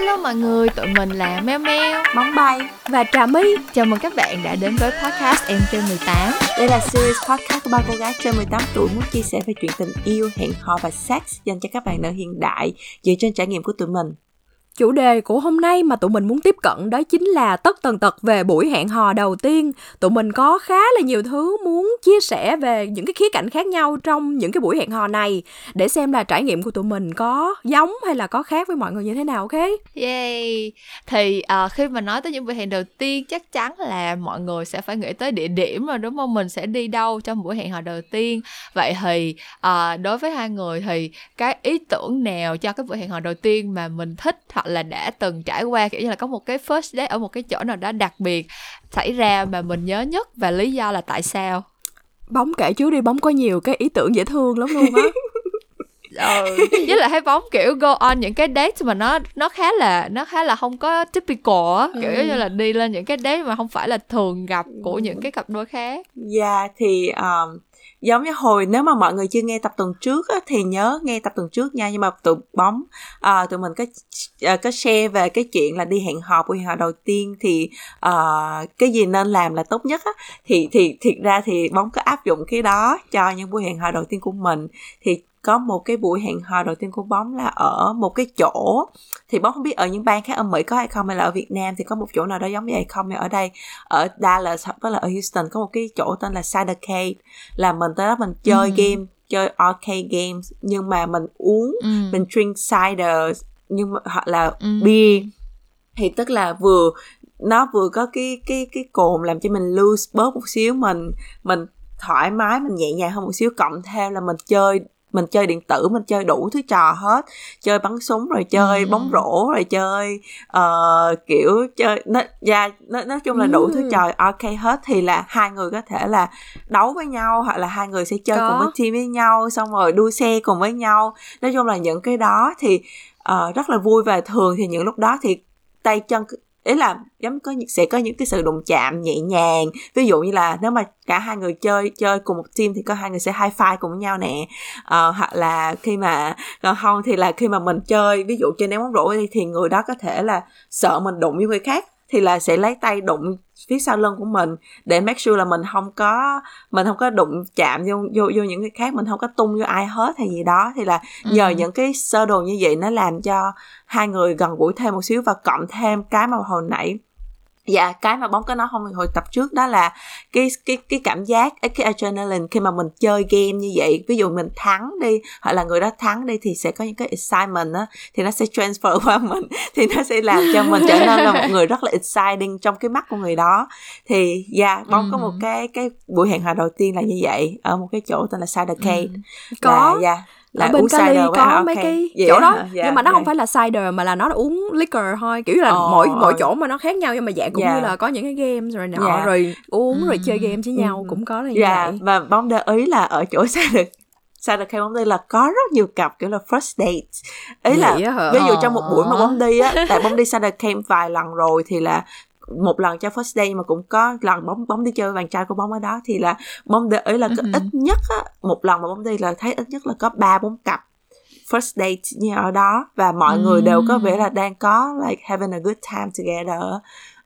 Hello mọi người, tụi mình là Meo Meo, Bóng bay và Trà My. Chào mừng các bạn đã đến với podcast Em trên 18. Đây là series podcast của ba cô gái trên 18 tuổi muốn chia sẻ về chuyện tình yêu, hẹn hò và sex dành cho các bạn nữ hiện đại dựa trên trải nghiệm của tụi mình. Chủ đề của hôm nay mà tụi mình muốn tiếp cận đó chính là tất tần tật về buổi hẹn hò đầu tiên. Tụi mình có khá là nhiều thứ muốn chia sẻ về những cái khía cạnh khác nhau trong những cái buổi hẹn hò này để xem là trải nghiệm của tụi mình có giống hay là có khác với mọi người như thế nào ok? Yay! Thì uh, khi mà nói tới những buổi hẹn đầu tiên chắc chắn là mọi người sẽ phải nghĩ tới địa điểm rồi đúng không? Mình sẽ đi đâu trong buổi hẹn hò đầu tiên. Vậy thì uh, đối với hai người thì cái ý tưởng nào cho cái buổi hẹn hò đầu tiên mà mình thích hoặc là đã từng trải qua kiểu như là có một cái first date ở một cái chỗ nào đó đặc biệt xảy ra mà mình nhớ nhất và lý do là tại sao? Bóng kể trước đi bóng có nhiều cái ý tưởng dễ thương lắm luôn á. Ừ với lại thấy bóng kiểu go on những cái date mà nó nó khá là nó khá là không có typical á kiểu ừ. như là đi lên những cái date mà không phải là thường gặp của những cái cặp đôi khác. Dạ yeah, thì um, giống như hồi nếu mà mọi người chưa nghe tập tuần trước á, thì nhớ nghe tập tuần trước nha. Nhưng mà tụi bóng à, tụi mình có à, có share về cái chuyện là đi hẹn hò buổi hẹn hò đầu tiên thì à, cái gì nên làm là tốt nhất á. Thì thì thiệt ra thì bóng có áp dụng cái đó cho những buổi hẹn hò đầu tiên của mình. Thì có một cái buổi hẹn hò đầu tiên của bóng là ở một cái chỗ thì bóng không biết ở những bang khác ở mỹ có hay không hay là ở việt nam thì có một chỗ nào đó giống vậy không nhưng ở đây ở dallas hoặc là ở houston có một cái chỗ tên là Cidercade là mình tới đó mình chơi ừ. game chơi arcade games nhưng mà mình uống ừ. mình drink cider nhưng mà hoặc là ừ. beer thì tức là vừa nó vừa có cái cái cái cồn làm cho mình loose bớt một xíu mình mình thoải mái mình nhẹ nhàng hơn một xíu cộng thêm là mình chơi mình chơi điện tử mình chơi đủ thứ trò hết chơi bắn súng rồi chơi ừ. bóng rổ rồi chơi uh, kiểu chơi nó yeah, nói, nói chung là đủ ừ. thứ trò arcade hết thì là hai người có thể là đấu với nhau hoặc là hai người sẽ chơi Có. cùng với team với nhau xong rồi đua xe cùng với nhau nói chung là những cái đó thì uh, rất là vui và thường thì những lúc đó thì tay chân ý là giống có sẽ có những cái sự đụng chạm nhẹ nhàng. Ví dụ như là nếu mà cả hai người chơi chơi cùng một team thì có hai người sẽ high five cùng với nhau nè. Uh, hoặc là khi mà còn không thì là khi mà mình chơi ví dụ chơi ném bóng rổ thì, thì người đó có thể là sợ mình đụng với người khác thì là sẽ lấy tay đụng phía sau lưng của mình để make sure là mình không có mình không có đụng chạm vô vô, vô những cái khác mình không có tung vô ai hết hay gì đó thì là nhờ ừ. những cái sơ đồ như vậy nó làm cho hai người gần gũi thêm một xíu và cộng thêm cái mà hồi nãy dạ cái mà bóng có nói không hồi tập trước đó là cái cái cái cảm giác cái adrenaline khi mà mình chơi game như vậy. Ví dụ mình thắng đi hoặc là người đó thắng đi thì sẽ có những cái excitement á thì nó sẽ transfer qua mình thì nó sẽ làm cho mình trở nên là một người rất là exciting trong cái mắt của người đó. Thì dạ yeah, bóng ừ. có một cái cái buổi hẹn hò đầu tiên là như vậy ở một cái chỗ tên là Cider ừ. có. Dạ. yeah là ở bên Cali có à, mấy okay. cái chỗ đó yeah, nhưng mà nó yeah. không phải là cider mà là nó uống liquor thôi kiểu là oh, mỗi mỗi chỗ mà nó khác nhau nhưng mà dạng cũng yeah. như là có những cái game rồi nọ yeah. rồi uống mm. rồi chơi game với nhau mm. cũng có là như yeah. vậy và bóng để ý là ở chỗ cider cider khai bóng đi là có rất nhiều cặp kiểu là first date ý là ví dụ trong một buổi mà bóng đi á tại bóng đi cider camp vài lần rồi thì là một lần cho first day mà cũng có lần bóng bóng đi chơi bạn trai của bóng ở đó thì là bóng để là có uh-huh. ít nhất á, một lần mà bóng đi là thấy ít nhất là có ba bốn cặp first date như ở đó và mọi mm. người đều có vẻ là đang có like having a good time together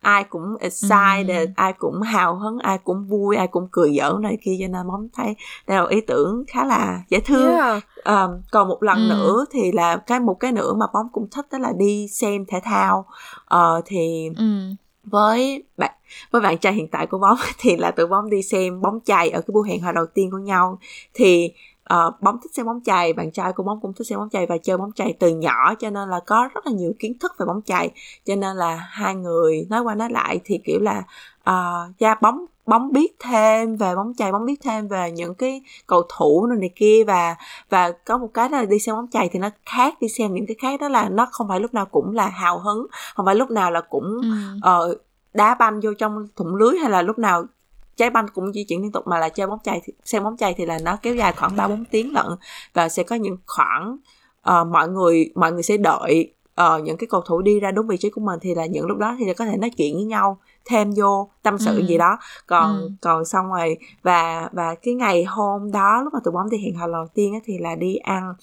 ai cũng excited mm. ai cũng hào hứng ai cũng vui ai cũng cười giỡn này kia cho nên bóng thấy đây là ý tưởng khá là dễ thương yeah. um, còn một lần mm. nữa thì là cái một cái nữa mà bóng cũng thích đó là đi xem thể thao uh, thì mm với bạn với bạn trai hiện tại của bóng thì là tụi bóng đi xem bóng chày ở cái buổi hẹn hò đầu tiên của nhau. Thì uh, bóng thích xem bóng chày bạn trai của bóng cũng thích xem bóng chày và chơi bóng chày từ nhỏ cho nên là có rất là nhiều kiến thức về bóng chày. Cho nên là hai người nói qua nói lại thì kiểu là ờ, uh, ra bóng bóng biết thêm về bóng chày bóng biết thêm về những cái cầu thủ này, này kia và và có một cái là đi xem bóng chày thì nó khác đi xem những cái khác đó là nó không phải lúc nào cũng là hào hứng không phải lúc nào là cũng ừ. uh, đá banh vô trong thủng lưới hay là lúc nào trái banh cũng di chuyển liên tục mà là chơi bóng chày xem bóng chày thì là nó kéo dài khoảng ba bốn tiếng lận và sẽ có những khoảng uh, mọi người mọi người sẽ đợi uh, những cái cầu thủ đi ra đúng vị trí của mình thì là những lúc đó thì có thể nói chuyện với nhau thêm vô tâm sự ừ. gì đó còn ừ. còn xong rồi và và cái ngày hôm đó lúc mà tụi bóng đi hẹn hò đầu tiên á, thì là đi ăn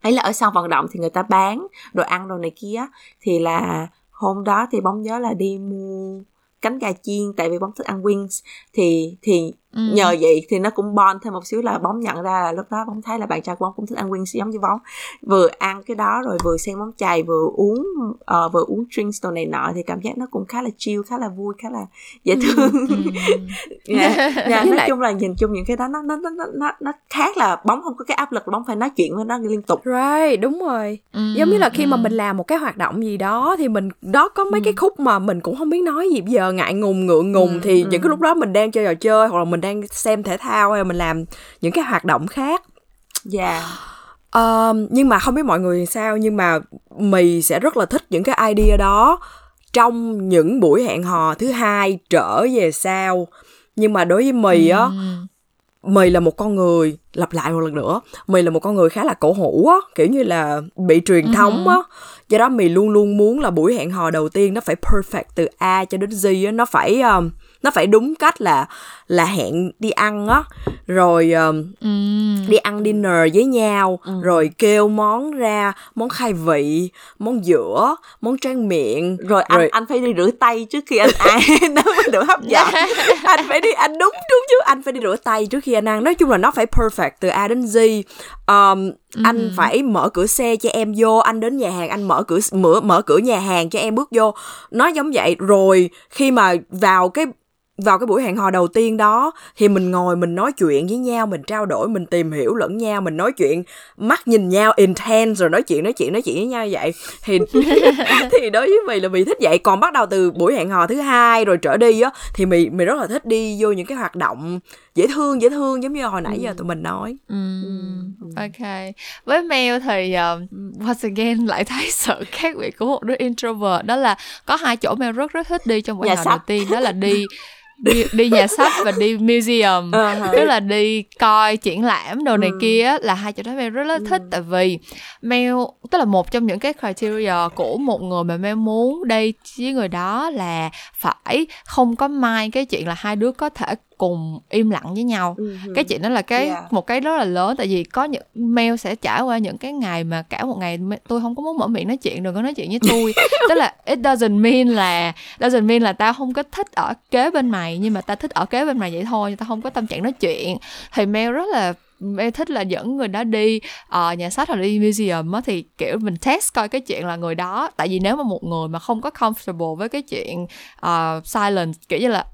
ấy là ở sân vận động thì người ta bán đồ ăn đồ này kia thì là hôm đó thì bóng nhớ là đi mua cánh gà chiên tại vì bóng thích ăn wings thì thì ừ. nhờ vậy thì nó cũng bon thêm một xíu là bóng nhận ra là lúc đó bóng thấy là bạn trai của bóng cũng thích ăn wings giống như bóng vừa ăn cái đó rồi vừa xem bóng chày vừa uống uh, vừa uống drinks đồ này nọ thì cảm giác nó cũng khá là chill khá là vui khá là dễ ừ, thương ừ. yeah. yeah, nói lại... chung là nhìn chung những cái đó nó nó nó nó nó khác là bóng không có cái áp lực bóng phải nói chuyện với nó liên tục right đúng rồi ừ, giống như là khi ừ. mà mình làm một cái hoạt động gì đó thì mình đó có mấy ừ. cái khúc mà mình cũng không biết nói gì bây giờ ngại ngùng ngượng ngùng ừ, thì ừ. những cái lúc đó mình đang chơi trò chơi hoặc là mình đang xem thể thao hay mình làm những cái hoạt động khác. Dạ. Yeah. uh, nhưng mà không biết mọi người sao nhưng mà mì sẽ rất là thích những cái idea đó. Trong những buổi hẹn hò thứ hai trở về sau. Nhưng mà đối với mì á mì là một con người lặp lại một lần nữa mì là một con người khá là cổ hủ á kiểu như là bị truyền thống á. Do đó mì luôn luôn muốn là buổi hẹn hò đầu tiên nó phải perfect từ a cho đến z á nó phải um, nó phải đúng cách là là hẹn đi ăn á. Rồi um, ừ. đi ăn dinner với nhau ừ. rồi kêu món ra món khai vị món giữa món trang miệng rồi anh rồi... anh phải đi rửa tay trước khi anh ăn. Nó mới được hấp dẫn. Anh phải đi anh đúng đúng chứ. Anh phải đi rửa tay trước khi anh ăn. Nói chung là nó phải perfect từ a đến z. Um, ừ. anh phải mở cửa xe cho em vô. Anh đến nhà hàng anh mở cửa mở mở cửa nhà hàng cho em bước vô. Nó giống vậy. Rồi khi mà vào cái vào cái buổi hẹn hò đầu tiên đó thì mình ngồi mình nói chuyện với nhau mình trao đổi mình tìm hiểu lẫn nhau mình nói chuyện mắt nhìn nhau intense rồi nói chuyện nói chuyện nói chuyện với nhau vậy thì thì đối với mày là mày thích vậy còn bắt đầu từ buổi hẹn hò thứ hai rồi trở đi á thì mày mày rất là thích đi vô những cái hoạt động dễ thương dễ thương giống như hồi nãy ừ. giờ tụi mình nói ừ. ừ. ok với mail thì uh, once again lại thấy sự khác biệt của một đứa introvert đó là có hai chỗ mail rất rất thích đi trong buổi hẹn đầu tiên đó là đi đi đi nhà sách và đi museum uh-huh. tức là đi coi triển lãm đồ này ừ. kia là hai chỗ đó Mel rất là ừ. thích tại vì Mel tức là một trong những cái criteria của một người mà Mel muốn đây với người đó là phải không có mai cái chuyện là hai đứa có thể cùng im lặng với nhau uh-huh. cái chuyện đó là cái yeah. một cái rất là lớn tại vì có những mail sẽ trải qua những cái ngày mà cả một ngày tôi không có muốn mở miệng nói chuyện đừng có nói chuyện với tôi tức là it doesn't mean là doesn't mean là tao không có thích ở kế bên mày nhưng mà tao thích ở kế bên mày vậy thôi tao không có tâm trạng nói chuyện thì mail rất là em thích là dẫn người đó đi uh, nhà sách hoặc đi museum á thì kiểu mình test coi cái chuyện là người đó tại vì nếu mà một người mà không có comfortable với cái chuyện uh, silence kiểu như là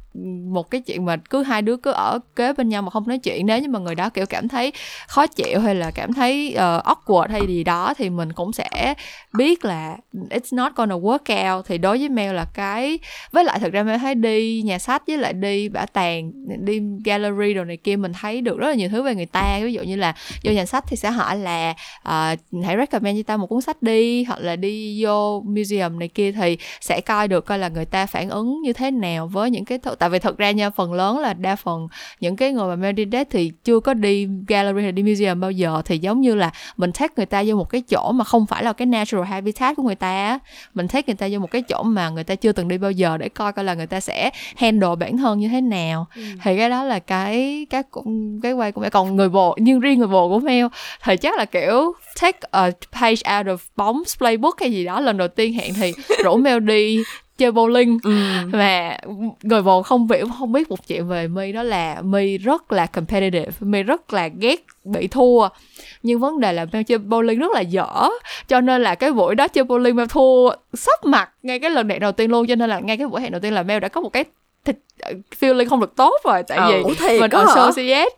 một cái chuyện mà cứ hai đứa cứ ở kế bên nhau mà không nói chuyện nếu như mà người đó kiểu cảm thấy khó chịu hay là cảm thấy uh, awkward hay gì đó thì mình cũng sẽ biết là it's not gonna work out. Thì đối với Mel là cái với lại thực ra Mel thấy đi nhà sách với lại đi bảo tàng đi gallery đồ này kia mình thấy được rất là nhiều thứ về người ta. Ví dụ như là vô nhà sách thì sẽ hỏi là uh, hãy recommend cho ta một cuốn sách đi. Hoặc là đi vô museum này kia thì sẽ coi được coi là người ta phản ứng như thế nào với những cái tại vì thật ra nha phần lớn là đa phần những cái người mà meditate thì chưa có đi gallery hay đi museum bao giờ. Thì giống như là mình take người ta vô một cái chỗ mà không phải là cái natural habitat của người ta mình take người ta vô một cái chỗ mà người ta chưa từng đi bao giờ để coi coi là người ta sẽ handle bản thân như thế nào. Ừ. thì cái đó là cái cái cái quay của mẹ còn người bồ nhưng riêng người bồ của Mel thì chắc là kiểu take a page out of bóng playbook hay gì đó lần đầu tiên hẹn thì rủ Mel đi chơi bowling. Ừ. và người bồ không biết không biết một chuyện về mi đó là mi rất là competitive mi rất là ghét bị thua. Nhưng vấn đề là Mel chơi bowling rất là dở cho nên là cái buổi đó chơi bowling Mel thua sắp mặt ngay cái lần hẹn đầu tiên luôn cho nên là ngay cái buổi hẹn đầu tiên là Mel đã có một cái thịt feeling không được tốt rồi tại ừ, vì mình associate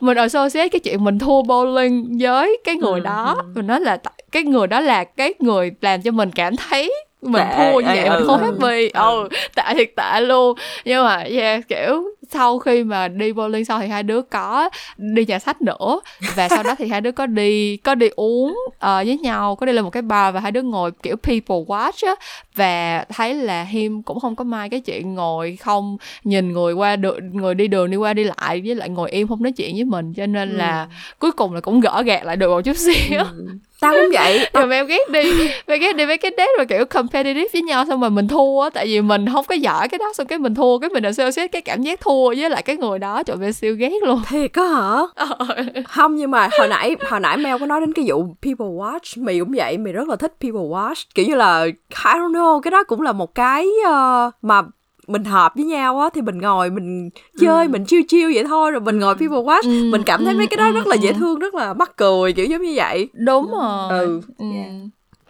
mình associate cái chuyện mình thua bowling với cái người ừ, đó. Ừ. mình nói là cái người đó là cái người làm cho mình cảm thấy mình tệ, thua như vậy ừ, mình không happy. Ừ tệ thiệt tệ luôn. Nhưng mà yeah, kiểu sau khi mà đi bowling xong thì hai đứa có đi nhà sách nữa. Và sau đó thì hai đứa có đi có đi uống uh, với nhau có đi lên một cái bar và hai đứa ngồi kiểu people watch á. Và thấy là him cũng không có mai cái chuyện ngồi không nhìn người qua đường người đi đường đi qua đi lại với lại ngồi im không nói chuyện với mình. Cho nên là ừ. cuối cùng là cũng gỡ gạt lại được một chút xíu. Ừ. Tao cũng vậy. Rồi em ghét đi em ghét đi mấy cái date mà kiểu competitive với nhau xong rồi mình thua á. Tại vì mình không có giỏi cái đó xong cái mình thua cái mình đều xêu xếp cái cảm giác thua với lại cái người đó trời ơi siêu ghét luôn thiệt có hả không nhưng mà hồi nãy hồi nãy Mel có nói đến cái vụ people watch mì cũng vậy mì rất là thích people watch kiểu như là I don't know cái đó cũng là một cái uh, mà mình hợp với nhau á thì mình ngồi mình chơi ừ. mình chiêu chiêu vậy thôi rồi mình ngồi people watch ừ, mình cảm thấy ừ, mấy cái đó ừ, rất là dễ thương rất là mắc cười kiểu giống như vậy đúng rồi ừ. ừ. Yeah.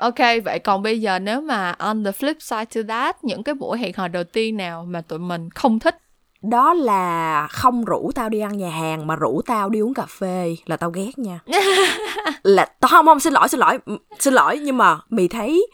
Ok, vậy còn bây giờ nếu mà on the flip side to that, những cái buổi hẹn hò đầu tiên nào mà tụi mình không thích? Đó là không rủ tao đi ăn nhà hàng mà rủ tao đi uống cà phê là tao ghét nha. là tao không không xin lỗi xin lỗi xin lỗi nhưng mà mày thấy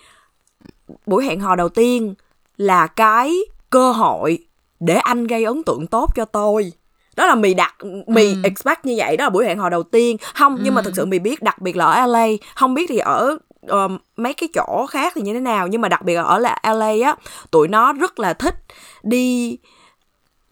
buổi hẹn hò đầu tiên là cái cơ hội để anh gây ấn tượng tốt cho tôi đó là mì đặt mì ừ. expect như vậy đó là buổi hẹn hò đầu tiên không ừ. nhưng mà thực sự mì biết đặc biệt là ở LA không biết thì ở uh, mấy cái chỗ khác thì như thế nào nhưng mà đặc biệt là ở là LA á tụi nó rất là thích đi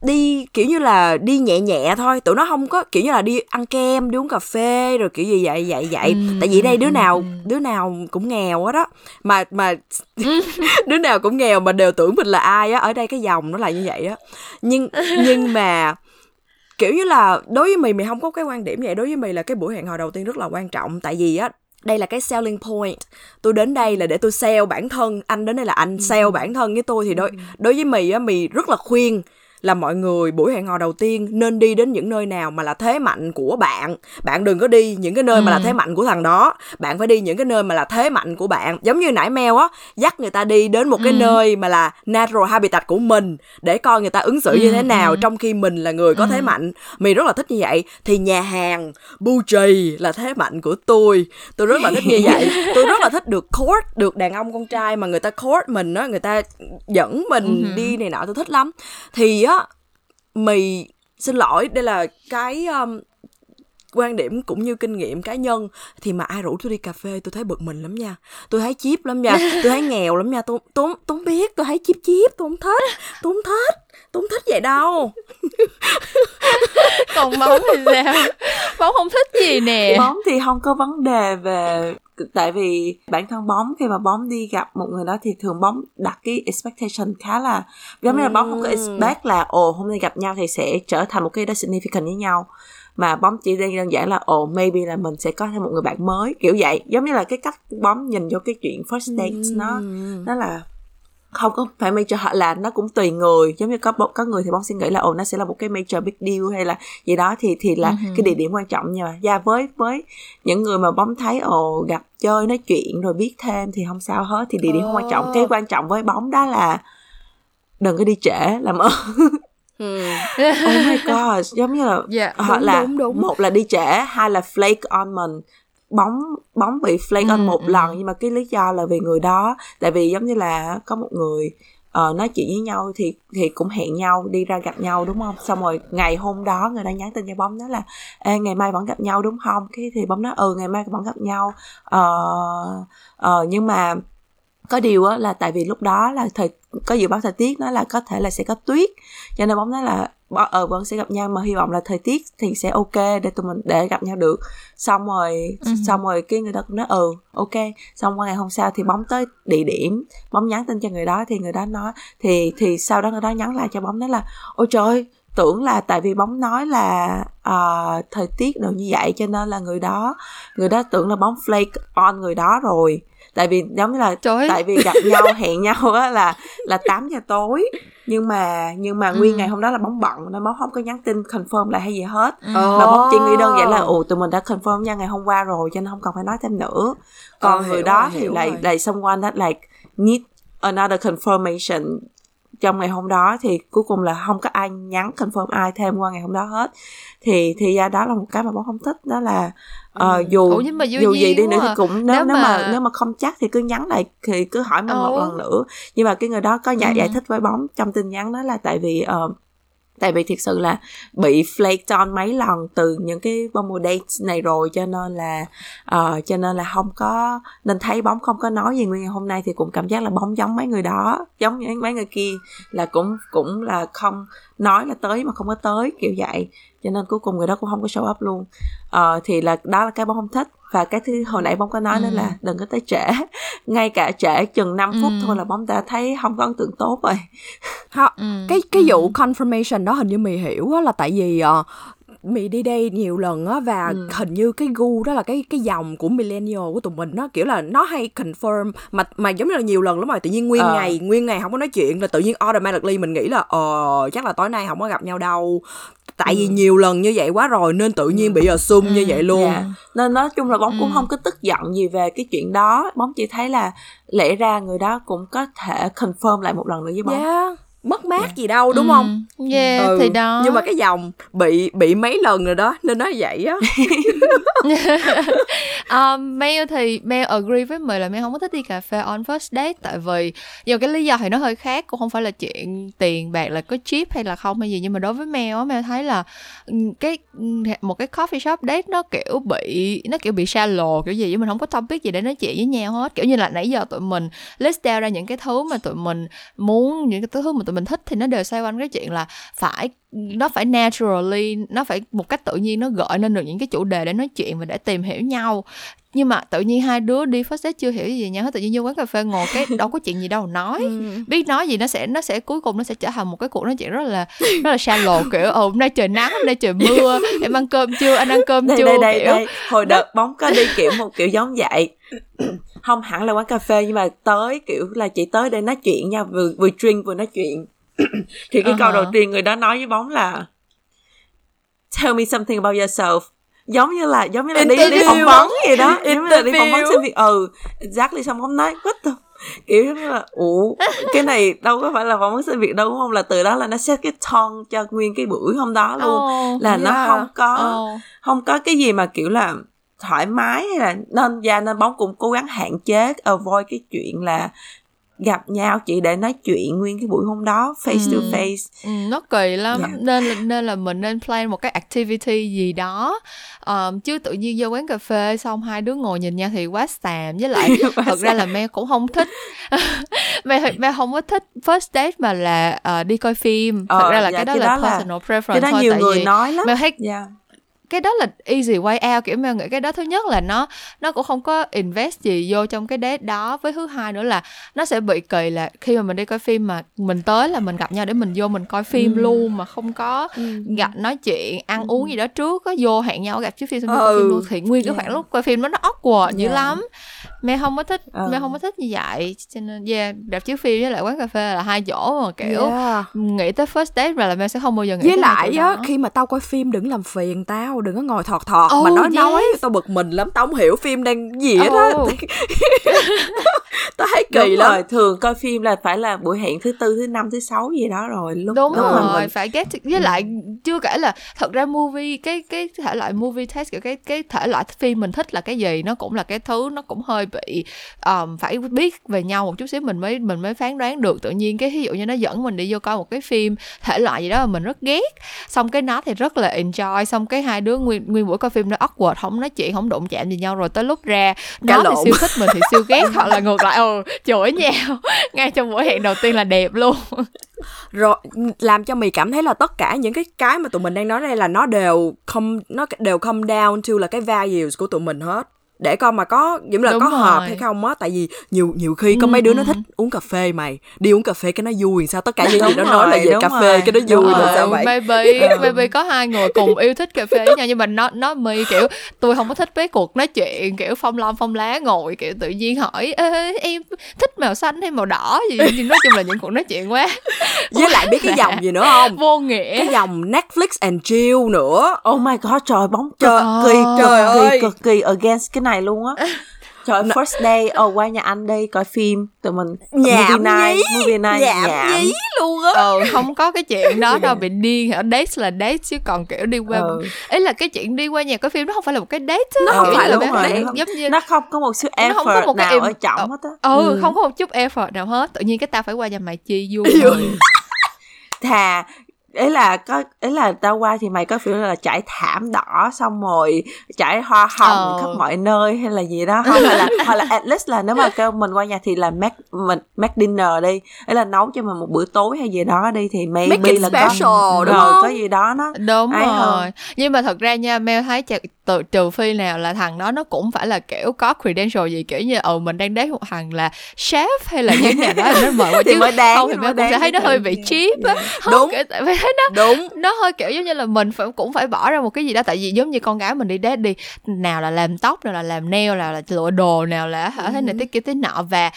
đi kiểu như là đi nhẹ nhẹ thôi. Tụi nó không có kiểu như là đi ăn kem đi uống cà phê rồi kiểu gì vậy vậy vậy ừ, tại vì đây đứa nào đứa nào cũng nghèo á. Đó mà mà đứa nào cũng nghèo mà đều tưởng mình là ai á ở đây cái dòng nó là như vậy á. Nhưng nhưng mà kiểu như là đối với mày mày không có cái quan điểm vậy. Đối với mày là cái buổi hẹn hò đầu tiên rất là quan trọng. Tại vì á đây là cái selling point. Tôi đến đây là để tôi sell bản thân. Anh đến đây là anh sell bản thân với tôi. Thì đối đối với mì á mì rất là khuyên là mọi người buổi hẹn hò đầu tiên nên đi đến những nơi nào mà là thế mạnh của bạn bạn đừng có đi những cái nơi ừ. mà là ừ. thế mạnh của thằng đó bạn phải đi những cái nơi mà là thế mạnh của bạn giống như nãy mèo á dắt người ta đi đến một cái ừ. nơi mà là natural habitat của mình để coi người ta ứng xử ừ. như thế nào ừ. trong khi mình là người có ừ. thế mạnh mình rất là thích như vậy thì nhà hàng Bucci là thế mạnh của tôi tôi rất là thích như vậy tôi rất là thích được court được đàn ông con trai mà người ta court mình á người ta dẫn mình ừ. đi này nọ tôi thích lắm thì á mì xin lỗi đây là cái um, quan điểm cũng như kinh nghiệm cá nhân. Thì mà ai rủ tôi đi cà phê tôi thấy bực mình lắm nha. Tôi thấy chip lắm nha. Tôi thấy nghèo lắm nha. Tôi tôi, tôi không biết tôi thấy chip chip tôi không thích tôi không thích tôi không thích vậy đâu. Còn bóng thì sao bóng không thích gì nè. Bóng thì không có vấn đề về tại vì bản thân bóng khi mà bóng đi gặp một người đó thì thường bóng đặt cái expectation khá là giống như là bóng không có expect là ồ hôm nay gặp nhau thì sẽ trở thành một cái đó significant với nhau. Mà bóng chỉ đơn giản là ồ maybe là mình sẽ có thêm một người bạn mới. Kiểu vậy. Giống như là cái cách bóng nhìn vô cái chuyện first dates nó nó là không có phải major họ là nó cũng tùy người giống như có có người thì bóng sẽ nghĩ là ồ nó sẽ là một cái major big deal hay là gì đó thì thì là uh-huh. cái địa điểm quan trọng nhưng mà ra với với những người mà bóng thấy ồ gặp chơi nói chuyện rồi biết thêm thì không sao hết thì địa điểm oh. không quan trọng cái quan trọng với bóng đó là đừng có đi trễ làm ơn Hmm. oh my god giống như là yeah, dạ, đúng, là đúng, đúng. một là đi trễ hai là flake on mình bóng bóng bị flake on ừ, một ừ. lần nhưng mà cái lý do là vì người đó tại vì giống như là có một người uh, nói chuyện với nhau thì thì cũng hẹn nhau đi ra gặp nhau đúng không? Xong rồi ngày hôm đó người ta nhắn tin cho bóng nói là Ê, ngày mai vẫn gặp nhau đúng không? Cái thì bóng nói ừ ngày mai vẫn gặp nhau. Uh, uh, nhưng mà có điều á là tại vì lúc đó là thời có dự báo thời tiết nó là có thể là sẽ có tuyết. Cho nên bóng nói là ờ vẫn sẽ gặp nhau mà hy vọng là thời tiết thì sẽ ok để tụi mình để gặp nhau được. Xong rồi uh-huh. xong rồi cái người đó cũng nói ừ ok. Xong qua ngày hôm sau thì bóng tới địa điểm bóng nhắn tin cho người đó thì người đó nói thì thì sau đó người đó nhắn lại cho bóng nói là ôi trời tưởng là tại vì bóng nói là uh, thời tiết đồ như vậy cho nên là người đó người đó tưởng là bóng flake on người đó rồi tại vì giống như là Trời tại vì gặp nhau hẹn nhau á là là 8 giờ tối. Nhưng mà nhưng mà nguyên ừ. ngày hôm đó là bóng bận nên bóng không có nhắn tin confirm lại hay gì hết. Ừ. mà bóng chỉ nghĩ đơn giản là ồ tụi mình đã confirm nha ngày hôm qua rồi cho nên không cần phải nói thêm nữa. Còn ờ, người đó thì lại lại someone that like need another confirmation trong ngày hôm đó thì cuối cùng là không có ai nhắn confirm ai thêm qua ngày hôm đó hết. Thì thì ra đó là một cái mà bóng không thích đó là uh, dù Ủa, nhưng mà dù gì đi nữa thì cũng nếu nếu, nếu mà... nếu mà không chắc thì cứ nhắn lại thì cứ hỏi mình một lần nữa. Nhưng mà cái người đó có giải ừ. giải thích với bóng trong tin nhắn đó là tại vì uh, tại vì thực sự là bị flake on mấy lần từ những cái bumble dates này rồi cho nên là uh, cho nên là không có nên thấy bóng không có nói gì. Nguyên ngày hôm nay thì cũng cảm giác là bóng giống mấy người đó giống như mấy người kia là cũng cũng là không nói là tới mà không có tới kiểu vậy cho nên cuối cùng người đó cũng không có show up luôn ờ, thì là đó là cái bóng không thích và cái thứ hồi nãy bóng có nói ừ. nữa là đừng có tới trễ ngay cả trễ chừng 5 phút ừ. thôi là bóng đã thấy không có ấn tượng tốt rồi ừ. cái cái vụ ừ. confirmation đó hình như mì hiểu là tại vì uh, mì đi đây nhiều lần á và ừ. hình như cái gu đó là cái cái dòng của millennial của tụi mình nó kiểu là nó hay confirm mà mà giống như là nhiều lần lắm rồi tự nhiên nguyên ờ. ngày nguyên ngày không có nói chuyện là tự nhiên automatically mình nghĩ là ờ chắc là tối nay không có gặp nhau đâu tại ừ. vì nhiều lần như vậy quá rồi nên tự nhiên bị assume ừ. như vậy luôn yeah. Dạ. nên nói chung là bóng ừ. cũng không có tức giận gì về cái chuyện đó bóng chỉ thấy là lẽ ra người đó cũng có thể confirm lại một lần nữa với bóng yeah mất mát yeah. gì đâu đúng ừ. không yeah ừ. thì đó nhưng mà cái dòng bị bị mấy lần rồi đó nên nó vậy á um, Mel thì Mel agree với mình là Mel không có thích đi cà phê on first date tại vì nhiều cái lý do thì nó hơi khác cũng không phải là chuyện tiền bạc là có cheap hay là không hay gì nhưng mà đối với Mel á Mel thấy là ừ, cái ừ, một cái coffee shop date nó kiểu bị nó kiểu bị shallow kiểu gì chứ mình không có topic gì để nói chuyện với nhau hết kiểu như là nãy giờ tụi mình list down ra những cái thứ mà tụi mình muốn những cái thứ mà tụi mình thích thì nó đều xoay quanh cái chuyện là phải nó phải naturally nó phải một cách tự nhiên nó gợi nên được những cái chủ đề để nói chuyện và để tìm hiểu nhau. Nhưng mà tự nhiên hai đứa đi first date chưa hiểu gì nhau hết tự nhiên vô quán cà phê ngồi cái đâu có chuyện gì đâu nói. Ừ. biết nói gì nó sẽ nó sẽ cuối cùng nó sẽ trở thành một cái cuộc nói chuyện rất là rất là shallow kiểu ừ hôm nay trời nắng hôm nay trời mưa em ăn cơm chưa anh ăn cơm đây, chưa? đây, đây, kiểu. đây. hồi đợt bóng có đi kiểu một kiểu giống vậy không hẳn là quán cà phê nhưng mà tới kiểu là chị tới để nói chuyện nha vừa vừa drink vừa nói chuyện. Thì cái uh-huh. câu đầu tiên người đó nói với bóng là tell me something about yourself. Giống như là giống như là đi đi phỏng vấn gì đó giống như là đi phỏng vấn xin việc. Ừ exactly xong không nói what the kiểu giống như là ủa cái này đâu có phải là phỏng vấn xin việc đâu đúng không? Là từ đó là nó set cái tone cho nguyên cái buổi hôm đó luôn. Oh, là yeah. nó không có oh. không có cái gì mà kiểu là thoải mái hay là nên da nên bóng cũng cố gắng hạn chế avoid cái chuyện là gặp nhau chỉ để nói chuyện nguyên cái buổi hôm đó face ừ. to face. Ừ, nó kỳ lắm. Yeah. Dạ. nên là nên là mình nên plan một cái activity gì đó. Um, chứ tự nhiên vô quán cà phê xong hai đứa ngồi nhìn nhau thì quá xàm. Với lại thật ra là me cũng không thích. Me me không có thích first date mà là uh, đi coi phim. Thật ờ, ra là dạ, cái đó cái là đó personal là, preference cái đó thôi nhiều tại người vì nói lắm. Me thấy yeah dạ cái đó là easy way out kiểu mình nghĩ cái đó thứ nhất là nó nó cũng không có invest gì vô trong cái date đó với thứ hai nữa là nó sẽ bị kỳ là khi mà mình đi coi phim mà mình tới là mình gặp nhau để mình vô mình coi phim ừ. luôn mà không có ừ. gặp nói chuyện ăn ừ. uống gì đó trước có vô hẹn nhau gặp trước phim xong ừ. coi phim luôn thì nguyên cái khoảng lúc coi phim đó nó awkward yeah. dữ lắm mẹ không có thích ừ. mẹ không có thích như vậy cho nên yeah đạp chiếu phim với lại quán cà phê là hai chỗ mà kiểu yeah. nghĩ tới first date rồi là mẹ sẽ không bao giờ nghĩ với lại á khi mà tao coi phim đừng làm phiền tao đừng có ngồi thọt thọt oh, mà nói yes. nói tao bực mình lắm tao không hiểu phim đang gì hết oh. á tao thấy kỳ đúng lắm. rồi thường coi phim là phải là buổi hẹn thứ tư thứ năm thứ sáu gì đó rồi lúc đúng rồi mình... phải get với lại chưa kể là thật ra movie cái cái thể loại movie test kiểu cái cái thể loại phim mình thích là cái gì nó cũng là cái thứ nó cũng hơi bị um, phải biết về nhau một chút xíu mình mới mình mới phán đoán được. Tự nhiên cái ví dụ như nó dẫn mình đi vô coi một cái phim thể loại gì đó mà mình rất ghét xong cái nó thì rất là enjoy xong cái hai đứa nguyên nguyên buổi coi phim nó awkward không nói chuyện không đụng chạm gì nhau rồi tới lúc ra nó thì siêu thích mình thì siêu ghét hoặc là ngược lại ừ chửi nhau. Ngay trong buổi hẹn đầu tiên là đẹp luôn. Rồi, làm cho mì cảm thấy là tất cả những cái cái mà tụi mình đang nói đây là nó đều không, nó đều come down to là cái values của tụi mình hết để con mà có giống là Đúng có rồi. hợp hay không á tại vì nhiều nhiều khi có mấy đứa nó ừ. thích uống cà phê mày. Đi uống cà phê cái nó vui sao tất cả những gì nó nói là về cà phê rồi. cái nó vui rồi. sao vậy? Maybe ừ. maybe có hai người cùng yêu thích cà phê với nhau nhưng mà nó nó mi kiểu tôi không có thích mấy cuộc nói chuyện kiểu phong long phong lá ngồi kiểu tự nhiên hỏi Ê, em thích màu xanh hay màu đỏ? Gì nhưng nói chung là những cuộc nói chuyện quá. Với lại biết cái dòng gì nữa không? vô nghĩa. Cái dòng Netflix and chill nữa. Oh my god trời bóng trời cực kỳ cực kỳ cực kỳ against cái này luôn á. Trời first day, ồ oh, qua nhà anh đi coi phim Tụi mình nhảm movie night, movie night nhảm, nhảm. nhí luôn á. Ừ, không có cái chuyện đó đâu Bị điên, ở date là date Chứ còn kiểu đi qua ừ. Ý là cái chuyện đi qua nhà coi phim Nó không phải là một cái date Nó không phải là một cái date giống như Nó không có một chút effort nó không có một cái nào em... ở trọng hết á. ừ, ừ, không có một chút effort nào hết. Tự nhiên cái ta phải qua nhà mày chi vui Thà ấy là có ấy là tao qua thì mày có kiểu là trải thảm đỏ xong rồi trải hoa hồng Ờ. khắp mọi nơi hay là gì đó không hay là hoặc là at least là nếu mà kêu mình qua nhà thì là make mình make dinner đi ấy là nấu cho mình một bữa tối hay gì đó đi thì maybe Make it là special, có đúng Ờ, không? có gì đó nó đúng rồi hơn. nhưng mà thật ra nha Mel thấy trừ, trừ, trừ phi nào là thằng đó nó cũng phải là kiểu có credential gì kiểu như ừ mình đang date một thằng là chef hay là như thế nào đó nó mời qua chứ mới đáng không thì mới cũng sẽ thấy nó hơi bị cheap á Không, Đúng. kiểu thấy nó đúng. Nó hơi kiểu giống như là mình phải cũng phải bỏ ra một cái gì đó tại vì giống như con gái mình đi date đi nào là làm tóc nào là làm nail nào là lựa đồ nào là hả thế này thế kia thế nọ và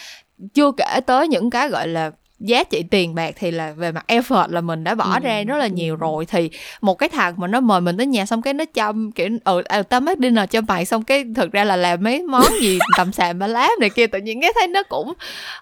chưa kể tới những cái gọi là giá trị tiền bạc thì là về mặt effort là mình đã bỏ ra rất là nhiều rồi. thì một cái thằng mà nó mời mình tới nhà xong cái nó chăm kiểu ừ à, tao make dinner cho mày xong cái thực ra là làm mấy món gì tầm xàm ba lá này kia tự nhiên cái thấy nó cũng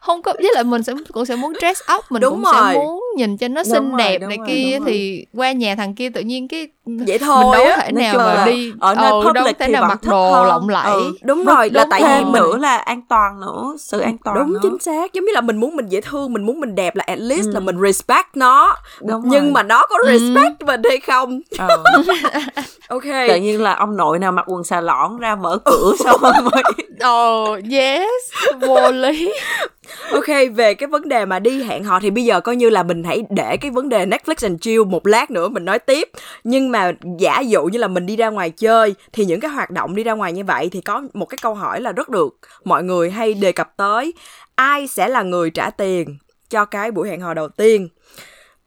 không có với lại mình sẽ cũng sẽ muốn dress up mình Đúng cũng rồi. sẽ muốn nhìn cho nó Đúng xinh rồi, đẹp này rồi, kia thì qua nhà thằng kia tự nhiên cái vậy mình thôi đâu á. có thể nào mà là đi ở nơi ừ, public thể thì nào mặc thích đồ hơn. lộng lẫy Ừ. đúng rồi là đúng tại thêm vì mình nữa là an toàn nữa sự an toàn đúng nữa. chính xác giống như là mình muốn mình dễ thương mình muốn mình đẹp là at least Ừ. là mình respect nó Đúng nhưng rồi. mà nó có Ừ. respect mình hay không Ờ. ok tự nhiên là ông nội nào mặc quần xà lõn ra mở cửa xong rồi mới oh yes vô lý ok về cái vấn đề mà đi hẹn hò thì bây giờ coi như là mình hãy để cái vấn đề Netflix and chill một lát nữa mình nói tiếp. Nhưng mà giả dụ như là mình đi ra ngoài chơi thì những cái hoạt động đi ra ngoài như vậy thì có một cái câu hỏi là rất được mọi người hay đề cập tới. Ai sẽ là người trả tiền cho cái buổi hẹn hò đầu tiên?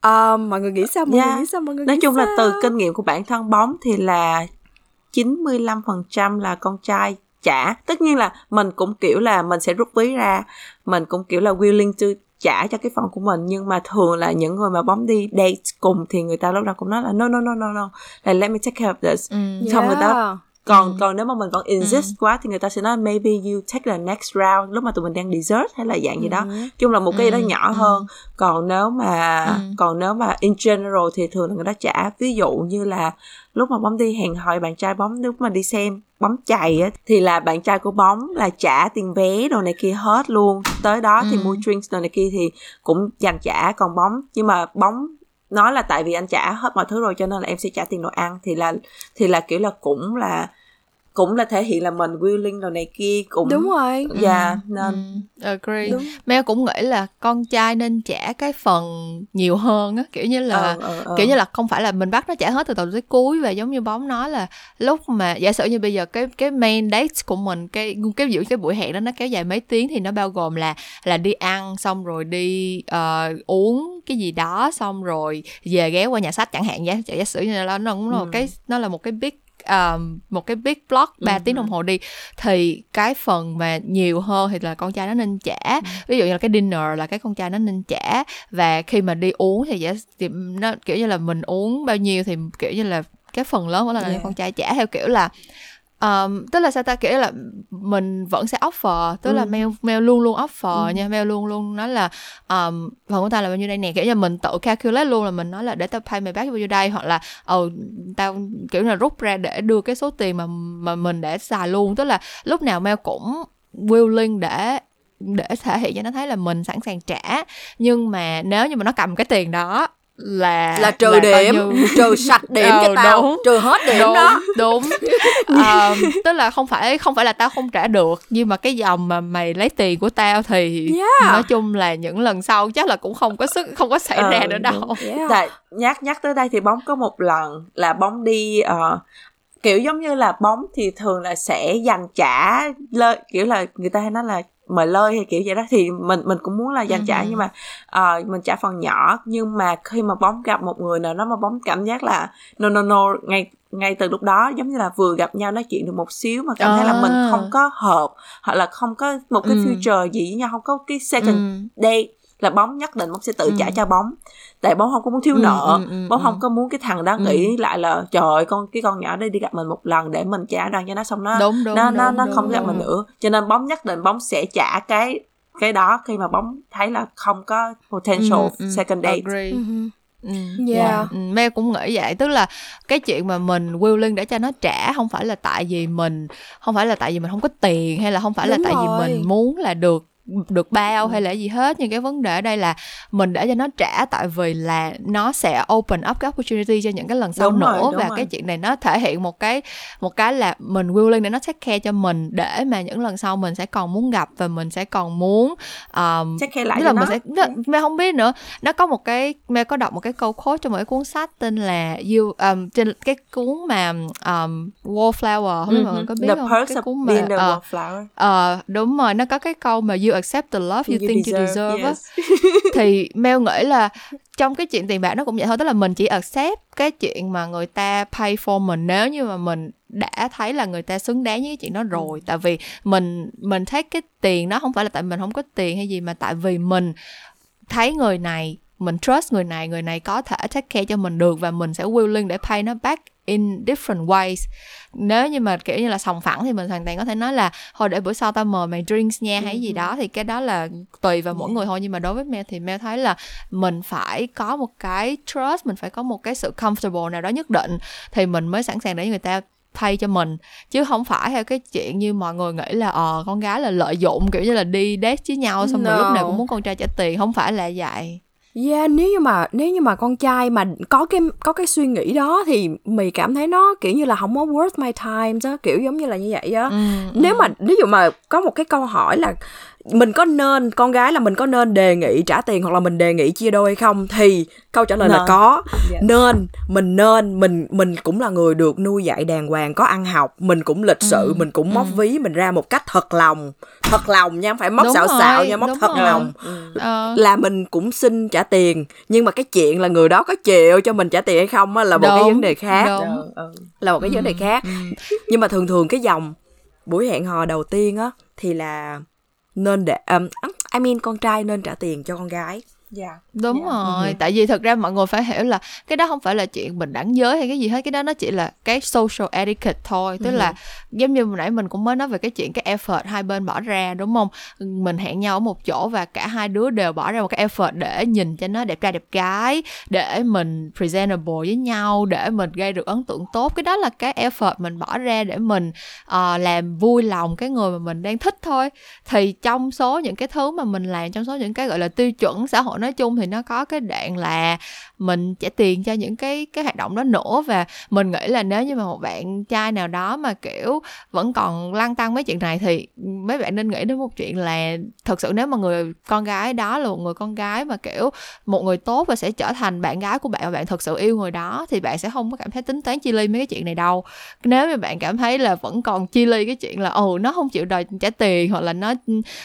Ờ, mọi người nghĩ sao? Mọi người Yeah. nghĩ sao? Mọi người nói chung là sao? từ kinh nghiệm của bản thân bóng thì là 95% là con trai trả. Tất nhiên là mình cũng kiểu là mình sẽ rút ví ra. Mình cũng kiểu là willing to trả cho cái phần của mình. Nhưng mà thường là những người mà bóng đi date cùng thì người ta lúc nào cũng nói là no no no no no. Là let me take care of this. Ừ. xong người ta còn còn nếu mà mình còn insist quá thì người ta sẽ nói maybe you take the next round. Lúc mà tụi mình đang dessert hay là dạng gì đó. Chung là một cái gì đó nhỏ hơn. Còn nếu mà còn nếu mà in general thì thường là người ta trả. Ví dụ như là lúc mà bóng đi hẹn hò bạn trai bóng lúc mà đi xem bóng chày á thì là bạn trai của bóng là trả tiền vé đồ này kia hết luôn tới đó thì Ừ. mua drinks đồ này kia thì cũng dành trả còn bóng nhưng mà bóng nói là tại vì anh trả hết mọi thứ rồi cho nên là em sẽ trả tiền đồ ăn thì là thì là kiểu là cũng là cũng là thể hiện là mình willing đồ này kia cũng đúng rồi dạ Ừ, nên ừ, agree Đúng. Mel cũng nghĩ là con trai nên trả cái phần nhiều hơn á kiểu như là ờ, ờ, ờ. kiểu như là không phải là mình bắt nó trả hết từ đầu tới cuối và giống như bóng nói là lúc mà giả sử như bây giờ cái cái main date của mình cái cái giữ cái buổi hẹn đó nó kéo dài mấy tiếng thì nó bao gồm là là đi ăn xong rồi đi ờ, uống cái gì đó xong rồi về ghé qua nhà sách chẳng hạn giả, giả sử như là nó cũng là một Ừ. cái nó là một cái big um, một cái big block 3 Ừ. tiếng đồng hồ đi thì cái phần mà nhiều hơn thì là con trai nó nên trả ví dụ như là cái dinner là cái con trai nó nên trả và khi mà đi uống thì giả thì nó kiểu như là mình uống bao nhiêu thì kiểu như là cái phần lớn vẫn là Yeah. con trai trả theo kiểu là um, tức là sao ta? Kiểu là mình vẫn sẽ offer tức là Ừ. mail mail luôn luôn offer Ừ. nha mail luôn luôn. Nói là um, phần của tao là bao nhiêu đây nè? Kiểu như mình tự calculate luôn là mình nói là để tao pay mày back bao nhiêu đây? Hoặc là ừ tao kiểu là rút ra để đưa cái số tiền mà mà mình để xài luôn. Tức là lúc nào mail cũng willing để để thể hiện cho nó thấy là mình sẵn sàng trả. Nhưng mà nếu như mà nó cầm cái tiền đó là là trừ bao điểm nhiêu- trừ sạch điểm cho Ừ, tao đúng. trừ hết điểm đúng đó đúng Ờ, tức là không phải không phải là tao không trả được nhưng mà cái dòng mà mày lấy tiền của tao thì Yeah. nói chung là những lần sau chắc là cũng không có sức không có xảy Ờ, ra nữa đâu đúng. yeah. tại nhắc nhắc tới đây thì bóng có một lần là bóng đi ờ, kiểu giống như là bóng thì thường là sẽ dành trả lơi kiểu là người ta hay nói là mời lơi hay kiểu vậy đó thì mình mình cũng muốn là dành trả Ừ. nhưng mà ờ, mình trả phần nhỏ nhưng mà khi mà bóng gặp một người nào đó mà bóng cảm giác là no no no ngay ngay từ lúc đó giống như là vừa gặp nhau nói chuyện được một xíu mà cảm thấy là mình À. không có hợp hoặc là không có một cái Ừ. future gì với nhau không có cái second Ừ. date là bóng nhất định bóng sẽ tự Ừ. trả cho bóng tại bóng không có muốn thiếu Ừ, nợ ừ, ừ, bóng ừ. không có muốn cái thằng đó Ừ. nghĩ lại là trời ơi con cái con nhỏ đây đi gặp mình một lần để mình trả đòn cho nó xong nó đúng đúng nó nó đúng, nó đúng, không gặp đúng. mình nữa cho nên bóng nhất định bóng sẽ trả cái cái đó khi mà bóng thấy là không có potential Ừ, ừ, second date agree. Ừ. Yeah. Ừ, Mel cũng nghĩ vậy tức là cái chuyện mà mình willing để cho nó trả không phải là tại vì mình không phải là tại vì mình không có tiền hay là không phải Đúng là tại rồi. vì mình muốn là được được bao hay là gì hết nhưng cái vấn đề ở đây là mình để cho nó trả tại vì là nó sẽ open up cái opportunity cho những cái lần sau Đúng rồi, nữa đúng và rồi. cái chuyện này nó thể hiện một cái một cái là mình willing để nó take care cho mình để mà những lần sau mình sẽ còn muốn gặp và mình sẽ còn muốn um, chắc khe lại là nó mình sẽ nó, Mẹ không biết nữa. Nó có một cái Mẹ có đọc một cái câu quote trong một cái cuốn sách tên là you um, trên cái cuốn mà um, Wallflower không biết mọi người có biết The không? Cái cuốn mà wallflower. ờ, đúng rồi nó có cái câu mà you accept the love you, think you deserve á. yes. thì Mel nghĩ là trong cái chuyện tiền bạc nó cũng vậy thôi tức là mình chỉ accept cái chuyện mà người ta pay for mình nếu như mà mình đã thấy là người ta xứng đáng với cái chuyện đó rồi tại vì mình mình thấy cái tiền đó không phải là tại mình không có tiền hay gì mà tại vì mình thấy người này mình trust người này người này có thể take care cho mình được và mình sẽ willing để pay nó back in different ways. Nếu như mà kiểu như là sòng phẳng thì mình hoàn toàn có thể nói là thôi để bữa sau tao mời mày drinks nha hay gì đó. Thì cái đó là tùy vào mỗi người thôi. Nhưng mà đối với Mel thì Mel thấy là mình phải có một cái trust mình phải có một cái sự comfortable nào đó nhất định thì mình mới sẵn sàng để người ta pay cho mình. Chứ không phải theo cái chuyện như mọi người nghĩ là ờ con gái là lợi dụng kiểu như là đi date với nhau xong rồi No. lúc nào cũng muốn con trai trả tiền. Không phải là vậy Yeah, nếu như mà nếu như mà con trai mà có cái có cái suy nghĩ đó thì mày cảm thấy nó kiểu như là không có worth my time đó, kiểu giống như là như vậy á. ừ, Nếu mà ví dụ mà có một cái câu hỏi là mình có nên con gái là mình có nên đề nghị trả tiền hoặc là mình đề nghị chia đôi hay không? Thì câu trả lời là Nên. có. Dạ. nên mình nên mình mình cũng là người được nuôi dạy đàng hoàng có ăn học. Mình cũng lịch sự mình cũng móc ví mình ra một cách thật lòng. Thật lòng nha không phải móc Đúng xạo xạo nha móc thật rồi. lòng. Ờ, là mình cũng xin trả tiền nhưng mà cái chuyện là người đó có chịu cho mình trả tiền hay không á là một cái Đúng, vấn đề khác. đúng. Ừ, ừ. là một cái vấn đề khác. nhưng mà thường thường cái dòng buổi hẹn hò đầu tiên á thì là nên để um, I mean con trai nên trả tiền cho con gái. Dạ. đúng Dạ. rồi tại vì thực ra mọi người phải hiểu là cái đó không phải là chuyện bình đẳng giới hay cái gì hết cái đó nó chỉ là cái social etiquette thôi. Tức là giống như hồi nãy mình cũng mới nói về cái chuyện cái effort hai bên bỏ ra đúng không? Mình hẹn nhau ở một chỗ và cả hai đứa đều bỏ ra một cái effort để nhìn cho nó đẹp trai đẹp gái để mình presentable với nhau để mình gây được ấn tượng tốt. Cái đó là cái effort mình bỏ ra để mình ờ, làm vui lòng cái người mà mình đang thích thôi. Thì trong số những cái thứ mà mình làm trong số những cái gọi là tiêu chuẩn xã hội nói chung thì nó có cái đoạn là mình trả tiền cho những cái cái hoạt động đó nữa và mình nghĩ là nếu như mà một bạn trai nào đó mà kiểu vẫn còn lăn tăng mấy chuyện này thì mấy bạn nên nghĩ đến một chuyện là thật sự nếu mà người con gái đó là một người con gái mà kiểu một người tốt và sẽ trở thành bạn gái của bạn và bạn thật sự yêu người đó thì bạn sẽ không có cảm thấy tính toán chi ly mấy cái chuyện này đâu. Nếu mà bạn cảm thấy là vẫn còn chi ly cái chuyện là ồ nó không chịu đòi trả tiền hoặc là nó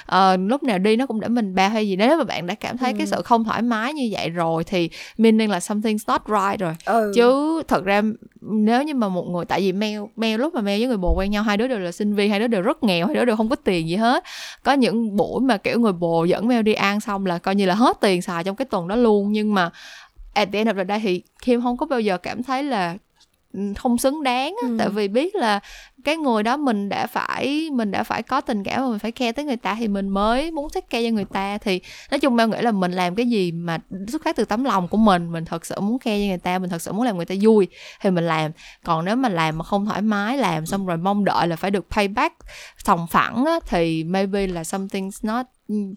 ờ, lúc nào đi nó cũng để mình bao hay gì nếu mà bạn đã cảm thấy cái sự không thoải mái như vậy rồi thì meaning là something's not right rồi ừ. chứ thật ra nếu như mà một người tại vì Mel Mel lúc mà Mel với người bồ quen nhau hai đứa đều là sinh viên hai đứa đều rất nghèo hai đứa đều không có tiền gì hết có những buổi mà kiểu người bồ dẫn Mel đi ăn xong là coi như là hết tiền xài trong cái tuần đó luôn nhưng mà at the end of the day thì Kim không có bao giờ cảm thấy là ừ, không xứng đáng á, Ừ. tại vì biết là cái người đó mình đã phải mình đã phải có tình cảm và mình phải care tới người ta thì mình mới muốn take care cho người ta. Thì nói chung Mel nghĩ là mình làm cái gì mà xuất phát từ tấm lòng của mình mình thật sự muốn care cho người ta mình thật sự muốn làm người ta vui thì mình làm. Còn nếu mà làm mà không thoải mái làm xong rồi mong đợi là phải được payback sòng phẳng á, thì maybe là something's not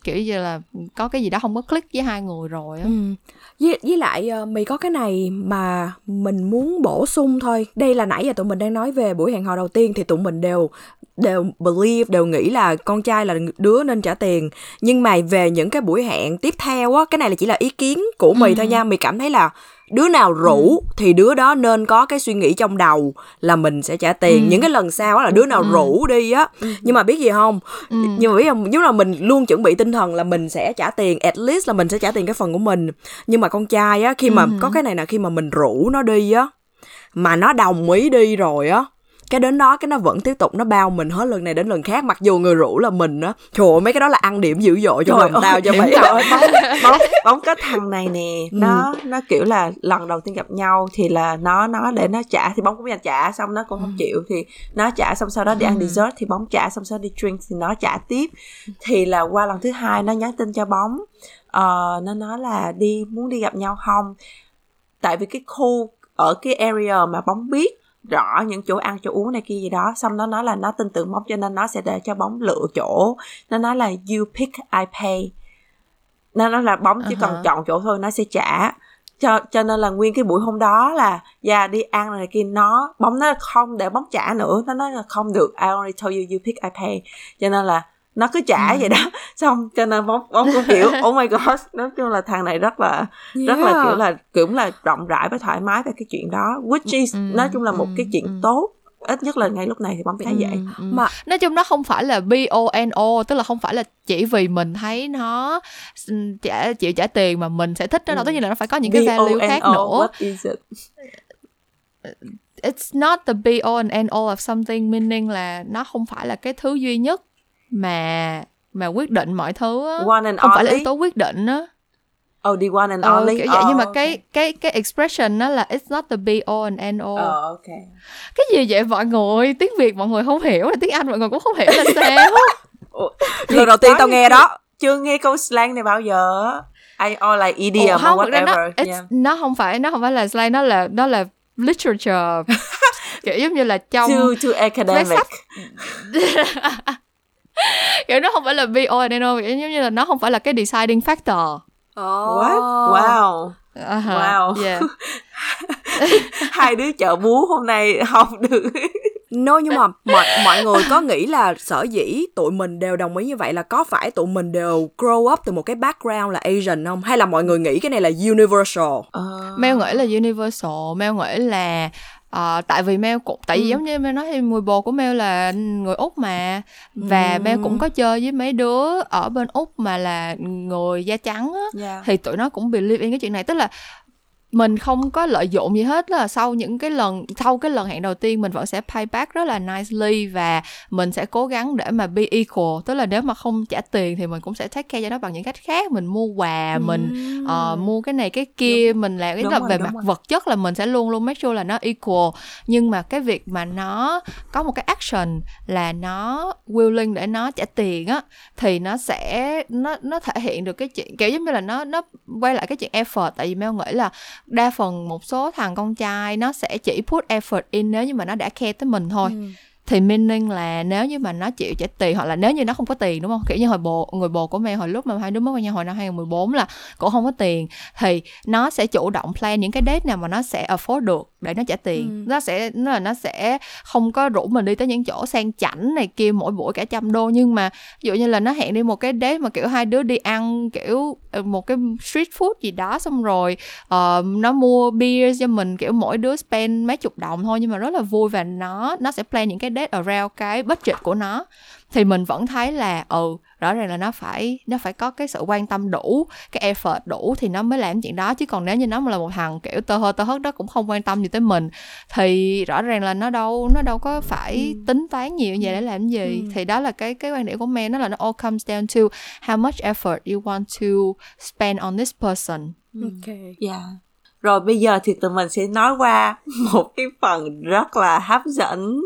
kiểu như là có cái gì đó không có click với hai người rồi á. Ừ. Với, với lại ờ, mì có cái này mà mình muốn bổ sung thôi. Đây là nãy giờ tụi mình đang nói về buổi hẹn hò đầu tiên thì tụi mình đều đều believe đều nghĩ là con trai là đứa nên trả tiền. Nhưng mà về những cái buổi hẹn tiếp theo á cái này là chỉ là ý kiến của mày thôi nha. Mày cảm thấy là đứa nào rủ thì đứa đó nên có cái suy nghĩ trong đầu là mình sẽ trả tiền. Những cái lần sau á là đứa nào rủ đi á. Nhưng mà biết gì không? Nhưng mà biết không? Nếu là mình luôn chuẩn bị tinh thần là mình sẽ trả tiền at least là mình sẽ trả tiền cái phần của mình. Nhưng mà con trai á khi mà có cái này là khi mà mình rủ nó đi á mà nó đồng ý đi rồi á cái đến đó cái nó vẫn tiếp tục nó bao mình hết lần này đến lần khác. Mặc dù người rủ là mình á trời ơi mấy cái đó là ăn điểm dữ dội cho lòng tao cho mày bóng, bóng, có thằng này nè nó nó kiểu là lần đầu tiên gặp nhau thì là nó nó để nó trả thì bóng cũng là trả xong nó cũng không chịu thì nó trả xong sau đó đi ăn dessert thì bóng trả xong sau đó đi drink thì nó trả tiếp. Thì là qua lần thứ hai nó nhắn tin cho bóng ờ, nó nói là đi muốn đi gặp nhau không? Tại vì cái khu ở cái area mà bóng biết rõ những chỗ ăn chỗ uống này kia gì đó xong nó nói là nó tin tưởng bóng cho nên nó sẽ để cho bóng lựa chỗ. Nó nói là you pick I pay. Nó nói là bóng chỉ cần Uh-huh. chọn chỗ thôi nó sẽ trả. Cho cho nên là nguyên cái buổi hôm đó là dạ đi ăn này kia. Nó bóng nó không để bóng trả nữa. Nó nói là không được I only told you you pick I pay. Cho nên là nó cứ trả Ừ. vậy đó xong cho nên bóng bóng cũng kiểu oh my god nói chung là thằng này rất là rất là Yeah. kiểu là cũng là rộng rãi và thoải mái về cái chuyện đó which is Ừ, nói chung là một ừ, cái chuyện ừ. tốt ít nhất là ngay lúc này thì bóng thấy vậy Ừ, ừ. Mà- nói chung nó không phải là BONO tức là không phải là chỉ vì mình thấy nó trả chịu trả tiền mà mình sẽ thích nó đâu Ừ. tất nhiên là nó phải có những cái value khác nữa what is it? it's not the be all and end all of something meaning là nó không phải là cái thứ duy nhất mà mà quyết định mọi thứ á. one and không phải là only. yếu tố quyết định á. Oh the one and ờ, only? kiểu vậy nhưng mà Oh, cái okay. cái cái expression nó là it's not the be all and end all. Oh, okay. Cái gì vậy mọi người? Tiếng việt mọi người không hiểu tiếng anh mọi người cũng không hiểu là sao lần đầu tiên tao nghe đó. chưa nghe câu slang này bao giờ I or like idiom Ủa, không or nó whatever it's, yeah. nó không phải nó không phải là slang nó là nó là literature. Kiểu giống như là trong too too academic. Sách. kiểu nó không phải là be all and end all kiểu giống như là nó không phải là cái deciding factor what wow ha, Wow. yeah. hai đứa chợ búa hôm nay học được No nhưng mà mọi mọi người có nghĩ là sở dĩ tụi mình đều đồng ý như vậy là có phải tụi mình đều grow up từ một cái background là Asian không? Hay là mọi người nghĩ cái này là universal? Ờ, Mel nghĩ là universal Mel nghĩ là ờ, tại vì Mel cũng tại vì Ừ. giống như Mel nói thì người bồ của Mel là người úc mà và Ừ. Mel cũng có chơi với mấy đứa ở bên úc mà là người da trắng á yeah. thì tụi nó cũng believe in cái chuyện này tức là mình không có lợi dụng gì hết là sau những cái lần sau cái lần hẹn đầu tiên mình vẫn sẽ pay back rất là nicely và mình sẽ cố gắng để mà be equal. Tức là nếu mà không trả tiền thì mình cũng sẽ take care cho nó bằng những cách khác. Mình mua quà mình ờ, mua cái này cái kia mình làm cái Đúng là rồi, về đúng mặt rồi. vật chất là mình sẽ luôn luôn make sure là nó equal. Nhưng mà cái việc mà nó có một cái action là nó willing để nó trả tiền á thì nó sẽ nó nó thể hiện được cái chuyện kiểu giống như là nó nó quay lại cái chuyện effort. Tại vì Mel nghĩ là đa phần một số thằng con trai nó sẽ chỉ put effort in nếu như mà nó đã care tới mình thôi Ừ thì meaning là nếu như mà nó chịu trả tiền hoặc là nếu như nó không có tiền đúng không? Kiểu như hồi bồ người bồ của Mel hồi lúc mà hai đứa mới quen nhau hồi năm 2014 là cũng không có tiền thì nó sẽ chủ động plan những cái date nào mà nó sẽ afford được để nó trả tiền. Ừ. nó sẽ nó là nó sẽ không có rủ mình đi tới những chỗ sang chảnh này kia mỗi buổi cả trăm đô. Nhưng mà ví dụ như là nó hẹn đi một cái date mà kiểu hai đứa đi ăn kiểu ờ, một cái street food gì đó xong rồi ờ, nó mua beer cho mình kiểu mỗi đứa spend mấy chục đồng thôi. Nhưng mà rất là vui và nó nó sẽ plan những cái date around cái budget của nó thì mình vẫn thấy là ừ rõ ràng là nó phải nó phải có cái sự quan tâm đủ cái effort đủ thì nó mới làm chuyện đó chứ còn nếu như nó mà là một thằng kiểu tơ hơ tơ hất đó cũng không quan tâm gì tới mình thì rõ ràng là nó đâu nó đâu có phải tính toán nhiều như vậy để làm gì Ừ. thì đó là cái cái quan điểm của Mel nó là nó all comes down to how much effort you want to spend on this person Ok. Yeah. Rồi bây giờ thì tụi mình sẽ nói qua một cái phần rất là hấp dẫn.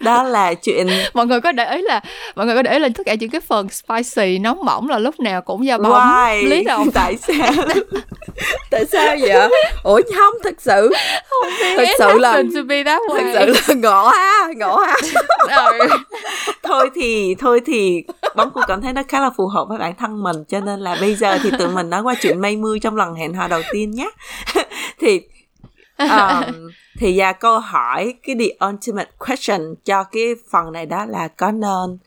Đó là chuyện mọi người có để ý là mọi người có để ý là tất cả những cái phần spicy nóng bỏng là lúc nào cũng do bóng why? Lý đồng Tại sao? Tại sao vậy? Ủa không, thật sự. Thật sự là Thật sự là ngộ ha, ngộ ha. Thôi thì Thôi thì Bóng cũng cảm thấy nó khá là phù hợp với bản thân mình Cho nên là bây giờ thì tụi mình nói qua chuyện mây mưa Trong lần hẹn hò đầu tiên nhé Thì um, Thì ra câu hỏi Cái the ultimate question Cho cái phần này đó là Có nên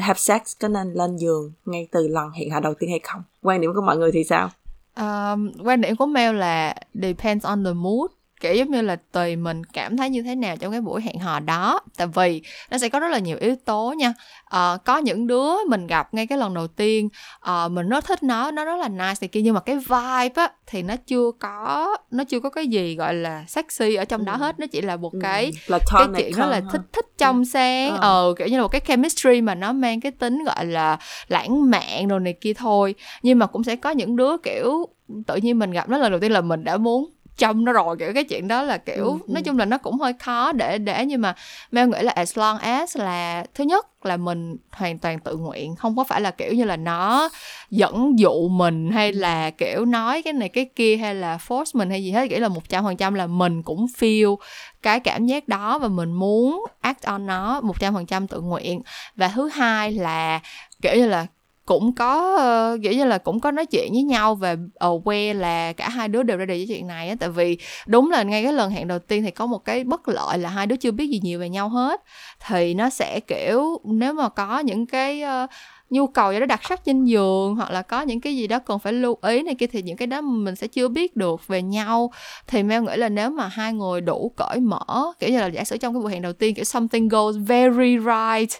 have sex có nên lên giường ngay từ lần hẹn hò đầu tiên hay không? Quan điểm của mọi người thì sao? Um, quan điểm của Mel là depends on the mood kiểu giống như là tùy mình cảm thấy như thế nào trong cái buổi hẹn hò đó. Tại vì nó sẽ có rất là nhiều yếu tố nha. Ờ, có những đứa mình gặp ngay cái lần đầu tiên ờ, mình rất thích nó nó rất là nice này kia nhưng mà cái vibe á thì nó chưa có nó chưa có cái gì gọi là sexy ở trong đó Ừ. hết. Nó chỉ là một Ừ, cái cái platonic chuyện đó là thích thích trong sáng Ờ. ờ kiểu như là một cái chemistry mà nó mang cái tính gọi là lãng mạn đồ này kia thôi. Nhưng mà cũng sẽ có những đứa kiểu tự nhiên mình gặp nó lần đầu tiên là mình đã muốn trong nó rồi kiểu cái chuyện đó là kiểu Ừ, nói ừ. chung là nó cũng hơi khó để để nhưng mà Mel nghĩ là as long as là thứ nhất là mình hoàn toàn tự nguyện không có phải là kiểu như là nó dẫn dụ mình hay là kiểu nói cái này cái kia hay là force mình hay gì hết kiểu là một trăm phần trăm là mình cũng feel cái cảm giác đó và mình muốn act on nó một trăm phần trăm tự nguyện và thứ hai là kiểu như là cũng có ờ, kiểu như là cũng có nói chuyện với nhau về aware là cả hai đứa đều ra đề với chuyện này á. Tại vì đúng là ngay cái lần hẹn đầu tiên thì có một cái bất lợi là hai đứa chưa biết gì nhiều về nhau hết. Thì nó sẽ kiểu nếu mà có những cái uh, nhu cầu gì đó đặc sắc trên giường hoặc là có những cái gì đó cần phải lưu ý này kia thì những cái đó mình sẽ chưa biết được về nhau. Thì Mel nghĩ là nếu mà hai người đủ cởi mở kiểu như là giả sử trong cái buổi hẹn đầu tiên kiểu something goes very right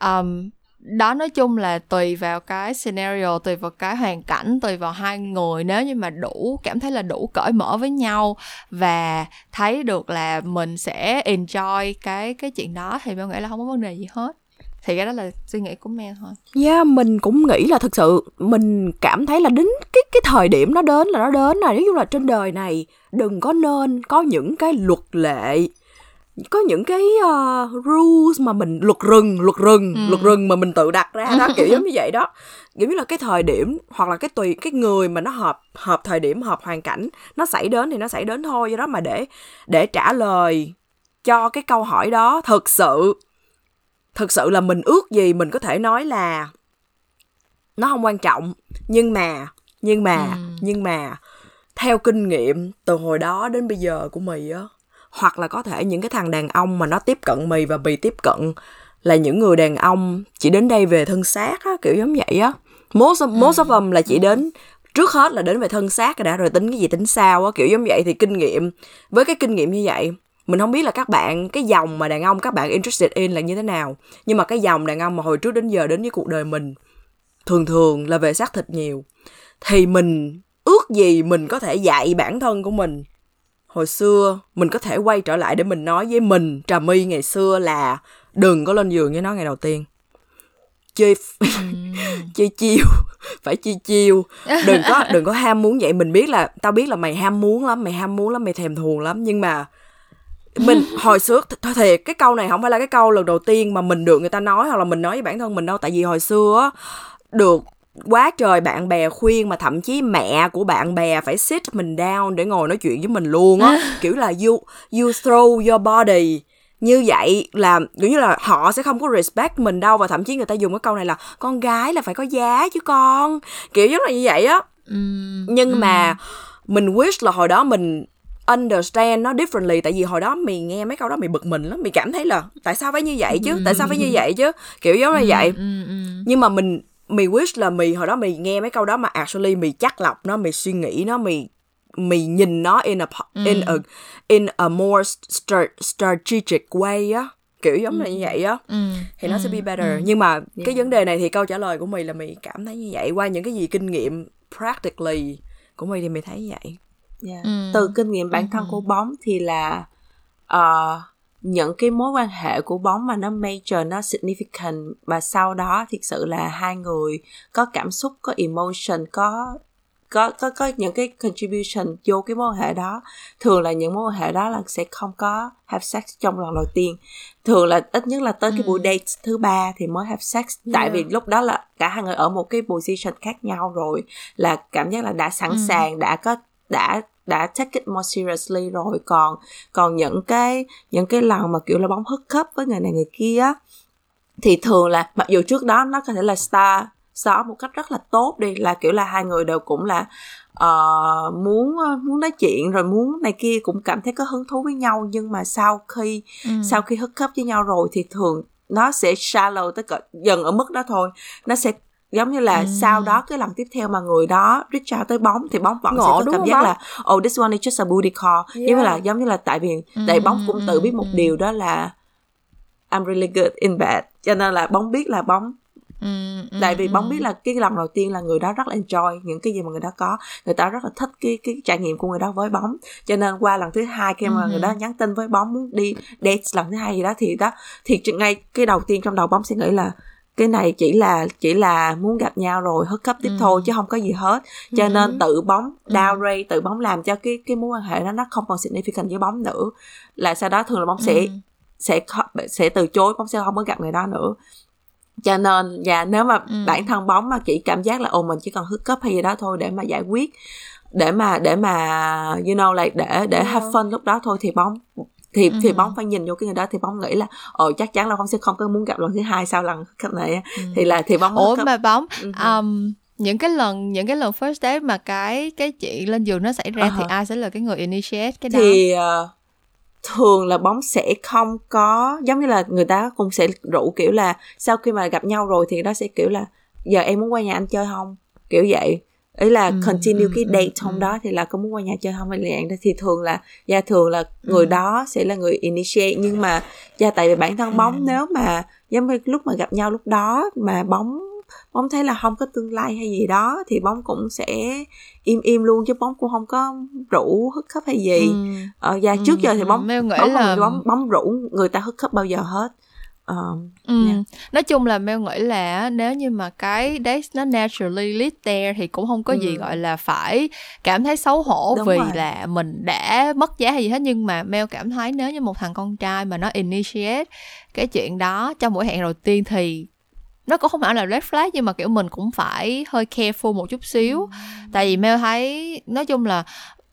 um, đó nói chung là tùy vào cái scenario tùy vào cái hoàn cảnh tùy vào hai người. Nếu như mà đủ cảm thấy là đủ cởi mở với nhau và thấy được là mình sẽ enjoy cái cái chuyện đó thì mình nghĩ là không có vấn đề gì hết. Thì cái đó là suy nghĩ của Mel thôi. Yeah, mình cũng nghĩ là thực sự mình cảm thấy là đến cái cái thời điểm nó đến là nó đến là nói chung là trên đời này đừng có nên có những cái luật lệ có những cái uh, rules mà mình luật rừng luật rừng Ừ. luật rừng mà mình tự đặt ra đó kiểu giống như vậy đó kiểu như là cái thời điểm hoặc là cái tùy cái người mà nó hợp hợp thời điểm hợp hoàn cảnh nó xảy đến thì nó xảy đến thôi do đó mà để để trả lời cho cái câu hỏi đó thực sự thực sự là mình ước gì mình có thể nói là nó không quan trọng nhưng mà nhưng mà Ừ. nhưng mà theo kinh nghiệm từ hồi đó đến bây giờ của mì á hoặc là có thể những cái thằng đàn ông mà nó tiếp cận mì và mì tiếp cận là những người đàn ông chỉ đến đây về thân xác á kiểu giống vậy á. Most of, most of them là chỉ đến trước hết là đến về thân xác rồi đã rồi tính cái gì tính sao á kiểu giống vậy. Thì kinh nghiệm với cái kinh nghiệm như vậy mình không biết là các bạn cái dòng mà đàn ông các bạn interested in là như thế nào. Nhưng mà cái dòng đàn ông mà hồi trước đến giờ đến với cuộc đời mình thường thường là về xác thịt nhiều. Thì mình ước gì mình có thể dạy bản thân của mình hồi xưa mình có thể quay trở lại để mình nói với mình trà my ngày xưa là đừng có lên giường với nó ngày đầu tiên. Chơi chơi chiêu phải chơi chiêu. Đừng có đừng có ham muốn vậy. Mình biết là tao biết là mày ham muốn lắm mày ham muốn lắm mày thèm thuồng lắm nhưng mà mình hồi xưa th- thôi thiệt cái câu này không phải là cái câu lần đầu tiên mà mình được người ta nói hoặc là mình nói với bản thân mình đâu. Tại vì hồi xưa á, được quá trời bạn bè khuyên mà thậm chí mẹ của bạn bè phải sit mình down để ngồi nói chuyện với mình luôn á. Kiểu là you you throw your body như vậy là kiểu như là họ sẽ không có respect mình đâu và thậm chí người ta dùng cái câu này là con gái là phải có giá chứ con. Kiểu giống là như vậy á. Ừm, nhưng ừm. mà mình wish là hồi đó mình understand nó differently tại vì hồi đó mày nghe mấy câu đó mày bực mình lắm mày cảm thấy là tại sao phải như vậy chứ? Tại sao phải như vậy chứ? Kiểu giống là vậy. nhưng mà mình mày wish là mày hồi đó mày nghe mấy câu đó mà actually mày chắc lọc nó mày suy nghĩ nó mày mày nhìn nó in a po- in a in a more stra- strategic way á. Kiểu giống là như vậy á. Ừm, thì nó sẽ be better. Nhưng mà cái Yeah. vấn đề này thì câu trả lời của mày là mày cảm thấy như vậy. Qua những cái gì kinh nghiệm practically của mày thì mày thấy vậy. Yeah. Ừ. từ kinh nghiệm bản thân Ừ. của bóng thì là ờ, những cái mối quan hệ của bóng mà nó major nó significant và sau đó thực sự là hai người có cảm xúc có emotion có có có có những cái contribution vô cái mối quan hệ đó thường là những mối quan hệ đó là sẽ không có have sex trong lần đầu tiên thường là ít nhất là tới cái buổi date thứ ba thì mới have sex tại Yeah. vì lúc đó là cả hai người ở một cái position khác nhau rồi là cảm giác là đã sẵn Ừ. sàng đã có đã đã take it more seriously rồi. Còn còn những cái những cái lần mà kiểu là bóng hức cấp với người này người kia thì thường là mặc dù trước đó nó có thể là star star một cách rất là tốt đi là kiểu là hai người đều cũng là ờ, muốn muốn nói chuyện rồi muốn này kia cũng cảm thấy có hứng thú với nhau. Nhưng mà sau khi Ừm. sau khi hook up với nhau rồi thì thường nó sẽ shallow tới cỡ dần ở mức đó thôi. Nó sẽ giống như là Ừ. sau đó cái lần tiếp theo mà người đó reach out tới bóng thì bóng vẫn Ngộ sẽ có cảm giác bóng? là oh this one is just a booty call giống như là Yeah. giống như là tại vì Ừ, tại bóng cũng ừ, tự biết một ừ. điều đó là I'm really good in bed cho nên là bóng biết là bóng ừm, tại vì bóng biết là cái lần đầu tiên là người đó rất là enjoy những cái gì mà người đó có người ta rất là thích cái cái trải nghiệm của người đó với bóng cho nên qua lần thứ hai khi mà Ừ. người đó nhắn tin với bóng muốn đi date lần thứ hai gì đó thì đó thì ngay cái đầu tiên trong đầu bóng sẽ nghĩ là cái này chỉ là chỉ là muốn gặp nhau rồi hức cấp tiếp ừ. thôi chứ không có gì hết cho ừ. nên tự bóng ừ. downgrade tự bóng làm cho cái cái mối quan hệ đó nó không còn significant với bóng nữa là sau đó thường là bóng sẽ ừ. sẽ sẽ từ chối bóng sẽ không có gặp người đó nữa cho nên và nếu mà ừ. bản thân bóng mà chỉ cảm giác là ồ mình chỉ cần hức cấp hay gì đó thôi để mà giải quyết để mà để mà you know like để để have fun lúc đó thôi thì bóng thì uh-huh. thì bóng phải nhìn vô cái người đó thì bóng nghĩ là ồ chắc chắn là bóng sẽ không có muốn gặp lần thứ hai sau lần cách này uh-huh. thì là thì bóng ủa mà bóng uh-huh. um, những cái lần những cái lần first date mà cái cái chuyện lên giường nó xảy ra uh-huh. thì ai sẽ là cái người initiate cái đó thì uh, thường là bóng sẽ không có giống như là người ta cũng sẽ rủ kiểu là sau khi mà gặp nhau rồi thì nó sẽ kiểu là giờ em muốn qua nhà anh chơi không kiểu vậy ý là ừ, continue ừ, cái ừ, date ừ, hôm ừ. đó thì là có muốn qua nhà chơi không hay là thì thường là gia thường là người ừ. đó sẽ là người initiate nhưng mà gia tại vì bản thân bóng ừ. nếu mà giống như lúc mà gặp nhau lúc đó mà bóng bóng thấy là không có tương lai hay gì đó thì bóng cũng sẽ im im luôn chứ bóng cũng không có rủ hức khắp hay gì ừ. ờ, và trước giờ thì bóng bóng, là... bóng bóng rủ người ta hức khắp bao giờ hết Uh, ừ. yeah. nói chung là Mel nghĩ là nếu như mà cái đấy nó naturally lead there thì cũng không có ừ. gì gọi là phải cảm thấy xấu hổ Đúng vì rồi. là mình đã mất giá hay gì hết nhưng mà Mel cảm thấy nếu như một thằng con trai mà nó initiate cái chuyện đó trong buổi hẹn đầu tiên thì nó cũng không phải là red flag nhưng mà kiểu mình cũng phải hơi careful một chút xíu ừ. tại vì Mel thấy nói chung là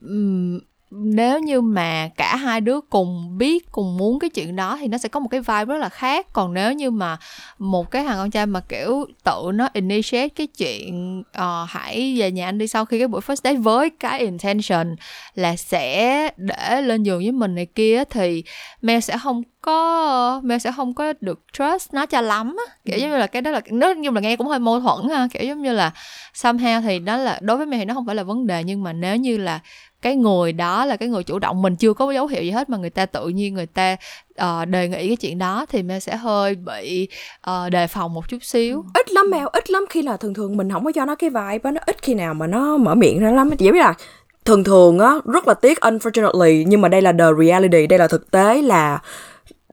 um, nếu như mà cả hai đứa cùng biết cùng muốn cái chuyện đó thì nó sẽ có một cái vibe rất là khác. Còn nếu như mà một cái thằng con trai mà kiểu tự nó initiate cái chuyện uh, hãy về nhà anh đi sau khi cái buổi first date với cái intention là sẽ để lên giường với mình này kia thì Mel sẽ không có Mel sẽ không có được trust nó cho lắm á. Kiểu giống như là cái đó là nó như là nghe cũng hơi mâu thuẫn ha. Kiểu giống như là somehow thì nó là đối với Mel thì nó không phải là vấn đề. Nhưng mà nếu như là cái người đó là cái người chủ động mình chưa có dấu hiệu gì hết mà người ta tự nhiên người ta uh, đề nghị cái chuyện đó thì mẹ sẽ hơi bị uh, đề phòng một chút xíu. Ừ. Ít lắm mèo ít lắm khi là thường thường mình không có cho nó cái vibe nó ít khi nào mà nó mở miệng ra lắm. Chỉ biết là thường thường á rất là tiếc unfortunately nhưng mà đây là the reality đây là thực tế là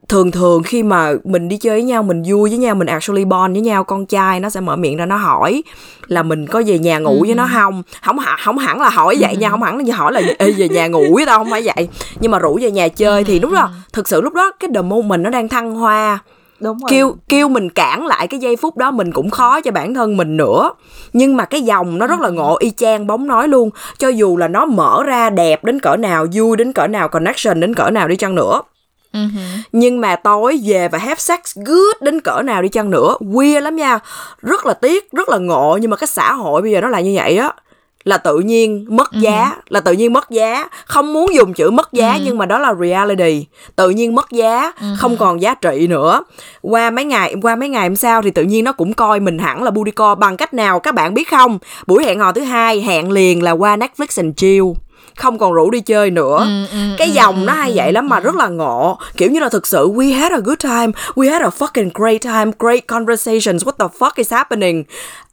thường thường khi mà mình đi chơi với nhau mình vui với nhau mình actually bond với nhau con trai nó sẽ mở miệng ra nó hỏi là mình có về nhà ngủ với nó không? Không không hẳn là hỏi vậy nha không hẳn là hỏi là Ê, về nhà ngủ với tao? Không phải vậy. Nhưng mà rủ về nhà chơi thì đúng rồi thực sự lúc đó cái the mình nó đang thăng hoa Đúng rồi. kêu kêu mình cản lại cái giây phút đó mình cũng khó cho bản thân mình nữa. Nhưng mà cái dòng nó rất là ngộ y chang bóng nói luôn. Cho dù là nó mở ra đẹp đến cỡ nào vui đến cỡ nào connection đến cỡ nào đi chăng nữa Uh-huh. nhưng mà tối về và have sex good đến cỡ nào đi chăng nữa weird lắm nha rất là tiếc rất là ngộ nhưng mà cái xã hội bây giờ nó là như vậy á là tự nhiên mất uh-huh. giá là tự nhiên mất giá không muốn dùng chữ mất giá uh-huh. nhưng mà đó là reality tự nhiên mất giá uh-huh. không còn giá trị nữa qua mấy ngày qua mấy ngày hôm sau thì tự nhiên nó cũng coi mình hẳn là call bằng cách nào các bạn biết không buổi hẹn hò thứ hai hẹn liền là qua Netflix and chill không còn rủ đi chơi nữa. Ừ, ừ, cái ừ, dòng ừ, nó hay ừ, vậy lắm mà ừ. rất là ngộ. Kiểu như là thực sự we had a good time we had a fucking great time great conversations what the fuck is happening?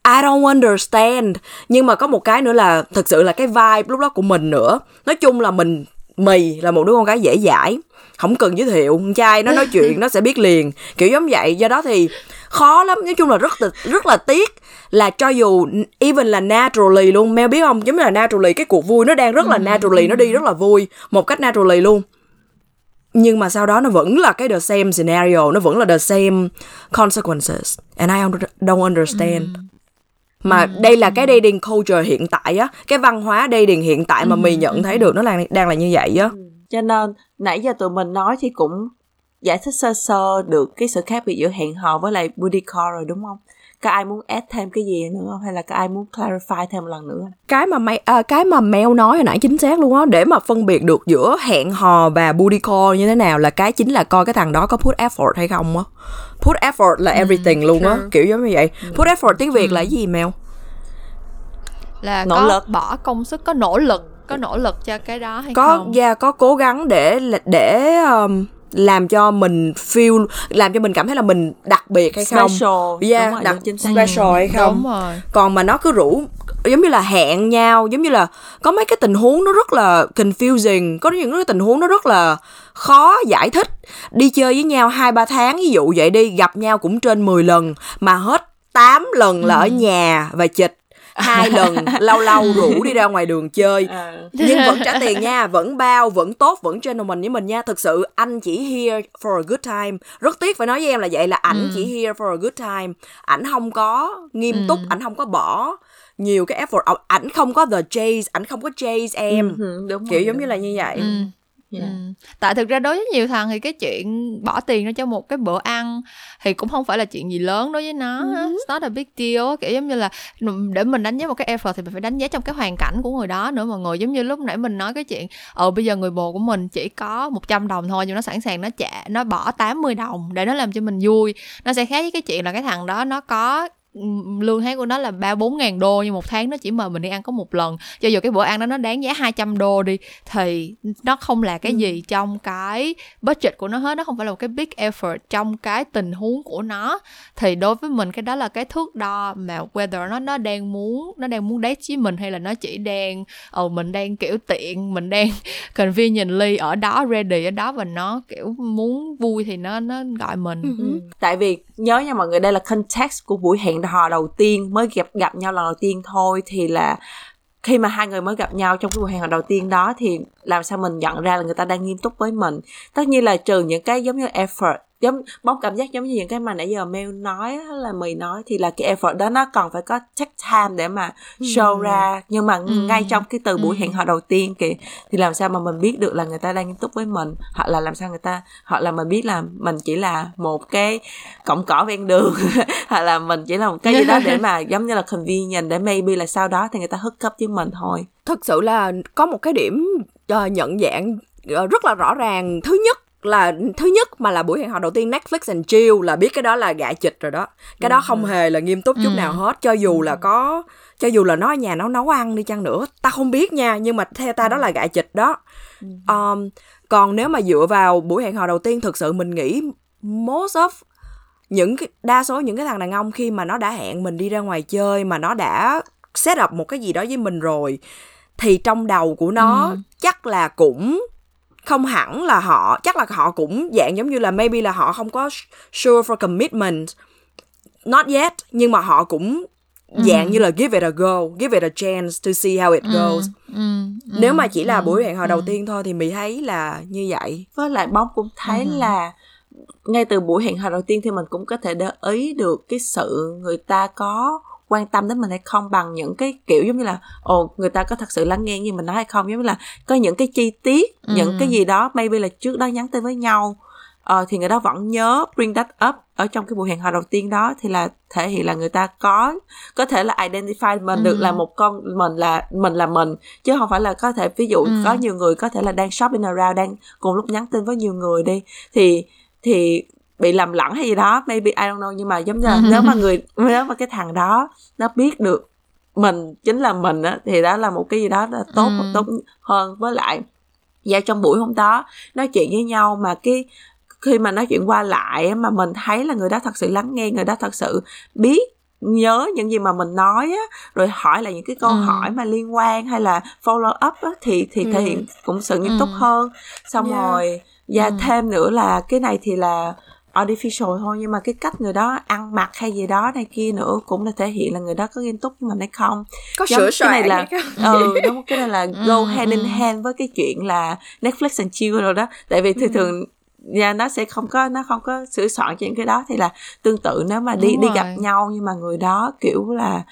I don't understand. Nhưng mà có một cái nữa là thực sự là cái vibe lúc đó của mình nữa. Nói chung là mình mì là một đứa con gái dễ dãi không cần giới thiệu con trai nó nói chuyện nó sẽ biết liền. Kiểu giống vậy do đó thì khó lắm. Nói chung là rất là rất là tiếc là cho dù even là naturally luôn. Mel biết không? Giống như là naturally cái cuộc vui nó đang rất là ừ. naturally nó đi rất là vui một cách naturally luôn. Nhưng mà sau đó nó vẫn là cái the same scenario nó vẫn là the same consequences. And I don't understand. Mm. Mà đây là cái dating culture hiện tại á cái văn hóa dating hiện tại mà mình nhận thấy được nó là đang là như vậy á. Cho nên nãy giờ tụi mình nói thì cũng giải thích sơ sơ được cái sự khác biệt giữa hẹn hò với lại booty call rồi đúng không có ai muốn add thêm cái gì nữa không? Hay là có ai muốn clarify thêm một lần nữa? Cái mà mày à, cái mà Mel nói hồi nãy chính xác luôn á để mà phân biệt được giữa hẹn hò và booty call như thế nào là cái chính là coi cái thằng đó có put effort hay không á. Put effort là ừ, everything ừ, luôn á kiểu giống như vậy. Ừ. put effort tiếng việt ừ. là gì Mel? Là nỗ có lực. bỏ công sức có nỗ lực có nỗ lực cho cái đó hay có, không? Có, yeah, có cố gắng để để um, làm cho mình feel làm cho mình cảm thấy là mình đặc biệt hay không? Special. Yeah, đúng rồi, đặc special hay không? Đúng rồi. còn mà nó cứ rủ giống như là hẹn nhau giống như là có mấy cái tình huống nó rất là confusing có những cái tình huống nó rất là khó giải thích. Đi chơi với nhau hai ba tháng ví dụ vậy đi gặp nhau cũng trên 10 lần mà hết 8 lần là ở ừ. nhà và chịch hai lần lâu lâu rủ đi ra ngoài đường chơi. À. nhưng vẫn trả tiền nha vẫn bao vẫn tốt vẫn gentleman với mình nha. Thực sự anh chỉ here for a good time. Rất tiếc phải nói với em là vậy là ảnh ừ. chỉ here for a good time. Ảnh không có nghiêm ừ. túc ảnh không có bỏ nhiều cái effort. Ảnh không có the chase ảnh không có chase em. Ừ, đúng kiểu rồi, giống như là như vậy. Ừ Yeah. Ừ. tại thực ra đối với nhiều thằng thì cái chuyện bỏ tiền ra cho một cái bữa ăn thì cũng không phải là chuyện gì lớn đối với nó ừ. it's not a big deal kiểu giống như là để mình đánh giá một cái effort thì mình phải đánh giá trong cái hoàn cảnh của người đó nữa mọi người giống như lúc nãy mình nói cái chuyện ờ bây giờ người bồ của mình chỉ có 100 đồng thôi nhưng nó sẵn sàng nó trả nó bỏ 80 đồng để nó làm cho mình vui nó sẽ khác với cái chuyện là cái thằng đó nó có lương tháng của nó là ba bốn ngàn đô nhưng một tháng nó chỉ mời mình đi ăn có một lần cho dù cái bữa ăn đó nó đáng giá 200 đô đi thì nó không là cái ừ. gì trong cái budget của nó hết nó không phải là một cái big effort trong cái tình huống của nó thì đối với mình cái đó là cái thước đo mà whether nó nó đang muốn nó đang muốn date với mình hay là nó chỉ đang ờ oh, mình đang kiểu tiện mình đang conveniently ở đó ready ở đó và nó kiểu muốn vui thì nó nó gọi mình ừ. tại vì nhớ nha mọi người đây là context của buổi hẹn hò đầu tiên mới gặp gặp nhau lần đầu tiên thôi thì là khi mà hai người mới gặp nhau trong cái buổi hẹn hò đầu tiên đó thì làm sao mình nhận ra là người ta đang nghiêm túc với mình. Tất nhiên là trừ những cái giống như effort giống bóng cảm giác giống như những cái mà nãy giờ mail nói hay là mì nói thì là cái effort đó nó còn phải có take time để mà show ừ. ra nhưng mà ừ. ngay trong cái từ buổi ừ. hẹn hò đầu tiên kìa thì làm sao mà mình biết được là người ta đang nghiêm túc với mình hoặc là làm sao người ta hoặc là mình biết là mình chỉ là một cái cọng cỏ ven đường hoặc là mình chỉ là một cái gì đó để mà giống như là convenient để maybe là sau đó thì người ta hức cấp với mình thôi thực sự là có một cái điểm uh, nhận dạng uh, rất là rõ ràng thứ nhất là thứ nhất mà là buổi hẹn hò đầu tiên Netflix and chill là biết cái đó là gạ chịch rồi đó. Cái đó không hề là nghiêm túc chút ừ. nào hết cho dù là có cho dù là nó ở nhà nó nấu ăn đi chăng nữa ta không biết nha nhưng mà theo ta đó là gạ chịch đó. Um, còn nếu mà dựa vào buổi hẹn hò đầu tiên thực sự mình nghĩ most of những cái đa số những cái thằng đàn ông khi mà nó đã hẹn mình đi ra ngoài chơi mà nó đã set up một cái gì đó với mình rồi thì trong đầu của nó ừ. chắc là cũng không hẳn là họ chắc là họ cũng dạng giống như là maybe là họ không có sure for commitment not yet nhưng mà họ cũng dạng ừ. như là give it a go give it a chance to see how it ừ, goes ừ. Ừ. nếu mà chỉ là ừ. buổi hẹn hò ừ. đầu tiên thôi thì mình thấy là như vậy với lại bóng cũng thấy ừ. là ngay từ buổi hẹn hò đầu tiên thì mình cũng có thể để ý được cái sự người ta có quan tâm đến mình hay không bằng những cái kiểu giống như là ồ người ta có thật sự lắng nghe như mình nói hay không giống như là có những cái chi tiết ừ. những cái gì đó maybe là trước đó nhắn tin với nhau ờ, thì người đó vẫn nhớ bring that up ở trong cái buổi hẹn hò đầu tiên đó thì là thể hiện là người ta có có thể là identify mình ừ. được là một con mình là mình là mình chứ không phải là có thể ví dụ ừ. có nhiều người có thể là đang shopping around đang cùng lúc nhắn tin với nhiều người đi thì thì bị lầm lẫn hay gì đó maybe I don't know nhưng mà giống như là nếu mà người nếu mà cái thằng đó nó biết được mình chính là mình á thì đó là một cái gì đó là tốt ừ. tốt hơn với lại và trong buổi hôm đó nói chuyện với nhau mà cái khi mà nói chuyện qua lại mà mình thấy là người đó thật sự lắng nghe người đó thật sự biết nhớ những gì mà mình nói á rồi hỏi là những cái câu ừ. hỏi mà liên quan hay là follow up á thì thì ừ. thể hiện cũng sự nghiêm túc ừ. hơn xong yeah. rồi và ừ. thêm nữa là cái này thì là artificial thôi nhưng mà cái cách người đó ăn mặc hay gì đó này kia nữa cũng là thể hiện là người đó có nghiêm túc với mình hay không có Giống sửa cái này là ừ đúng cái này là go ừ, hand in hand với cái chuyện là Netflix and chill rồi đó tại vì thường ừ. thường nhà nó sẽ không có nó không có sửa soạn chuyện cái đó thì là tương tự nếu mà đi Đúng đi rồi. gặp nhau nhưng mà người đó kiểu là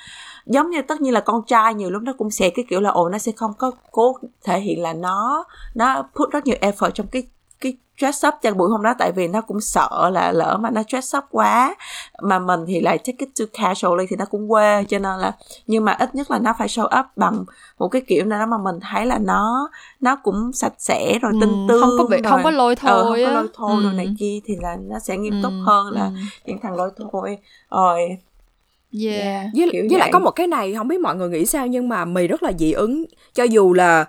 giống như tất nhiên là con trai nhiều lúc nó cũng sẽ cái kiểu là ồ nó sẽ không có cố thể hiện là nó nó put rất nhiều effort trong cái cái dress up cho buổi hôm đó tại vì nó cũng sợ là lỡ mà nó dress up quá mà mình thì lại take it too casually thì nó cũng quê cho nên là nhưng mà ít nhất là nó phải show up bằng một cái kiểu nào đó mà mình thấy là nó nó cũng sạch sẽ rồi tinh ừ, không có bị rồi, không có lôi thôi ờ, không có lôi thôi ừ. rồi này kia thì là nó sẽ nghiêm túc ừ, hơn là ừ. những thằng lôi thôi rồi Yeah. yeah. Với, với lại có một cái này không biết mọi người nghĩ sao nhưng mà mì rất là dị ứng cho dù là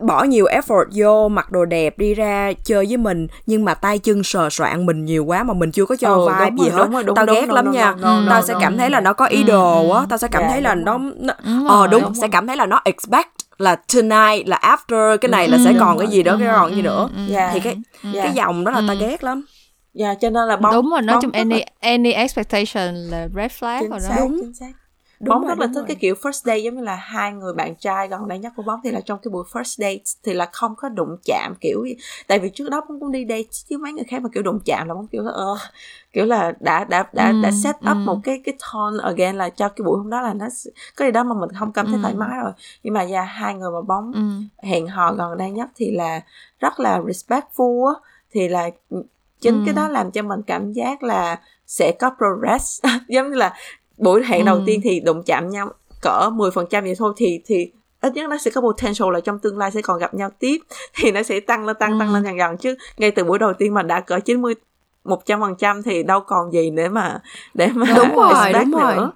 bỏ nhiều effort vô mặc đồ đẹp đi ra chơi với mình nhưng mà tay chân sờ soạn mình nhiều quá mà mình chưa có cho Ừ, vibe đúng gì rồi, hết đúng rồi, đúng, tao đúng, ghét đúng, lắm đúng, nha đúng, đúng, tao đúng, sẽ đúng, cảm thấy là đúng. nó có ý Ừ, đồ ừ. á tao sẽ cảm Dạ, thấy là đúng nó, Đúng ờ đúng đúng sẽ cảm thấy là nó expect là tonight là after cái này là Ừ, sẽ đúng còn rồi. cái gì đó cái Ừ, còn gì ừ, nữa ừ, thì cái Dạ. cái dòng đó là tao Ừ. ghét lắm Dạ, cho nên là bóng đúng rồi nói chung any any expectation là red flag rồi đó Đúng. chính xác. Đúng bóng rồi, rất là thích rồi. cái kiểu first date giống như là hai người bạn trai gần đây nhất của bóng thì là trong cái buổi first date thì là không có đụng chạm kiểu tại vì trước đó bóng cũng đi date với mấy người khác mà kiểu đụng chạm là bóng kiểu là ờ kiểu là đã đã đã đã Ừ, set up ừ. một cái cái tone again là cho cái buổi hôm đó là nó cái gì đó mà mình không cảm thấy Ừ. thoải mái rồi nhưng mà yeah, hai người mà bóng ừ. hẹn hò gần đây nhất thì là rất là respectful á thì là chính Ừ. cái đó làm cho mình cảm giác là sẽ có progress giống như là buổi hẹn đầu Ừ. tiên thì đụng chạm nhau cỡ 10% vậy thôi thì thì ít nhất nó sẽ có potential là trong tương lai sẽ còn gặp nhau tiếp thì nó sẽ tăng lên tăng tăng Ừ. lên dần dần chứ ngay từ buổi đầu tiên mà đã cỡ 90 một trăm phần trăm thì đâu còn gì để mà để mà Đúng rồi, đúng rồi. nữa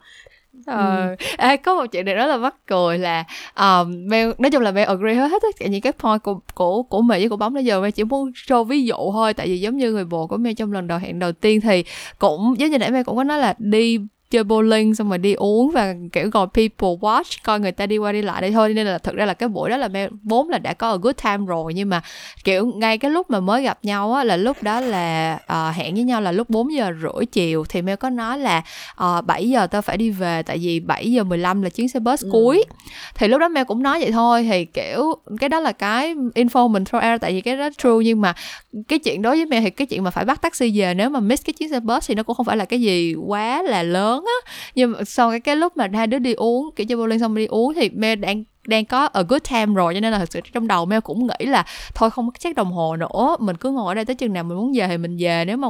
Ờ, ê, có một chuyện này rất là mắc cười là um, Mel, nói chung là Mel agree hết tất cả những cái point của của của Mỹ với của bóng bây giờ Mel chỉ muốn show ví dụ thôi tại vì giống như người bồ của Mel trong lần đầu hẹn đầu tiên thì cũng giống như nãy Mel cũng có nói là đi chơi bowling xong rồi đi uống và kiểu ngồi people watch coi người ta đi qua đi lại đây thôi. Nên là thực ra là cái buổi đó là Mel vốn là đã có a good time rồi nhưng mà kiểu ngay cái lúc mà mới gặp nhau á là lúc đó là ờ, hẹn với nhau là lúc 4 giờ rưỡi chiều. Thì Mel có nói là uh, 7 giờ tao phải đi về tại vì 7 giờ 15 là chuyến xe bus Ừ. cuối. Thì lúc đó Mel cũng nói vậy thôi. Thì kiểu cái đó là cái info mình throw out tại vì cái đó true. Nhưng mà cái chuyện đối với Mel thì cái chuyện mà phải bắt taxi về nếu mà miss cái chuyến xe bus thì nó cũng không phải là cái gì quá là lớn á. Nhưng mà sau cái cái lúc mà hai đứa đi uống, kiểu chơi bowling xong đi uống thì mẹ đang đang có a good time rồi cho nên là thực sự trong đầu Mel cũng nghĩ là thôi không check đồng hồ nữa mình cứ ngồi ở đây tới chừng nào mình muốn về thì mình về nếu mà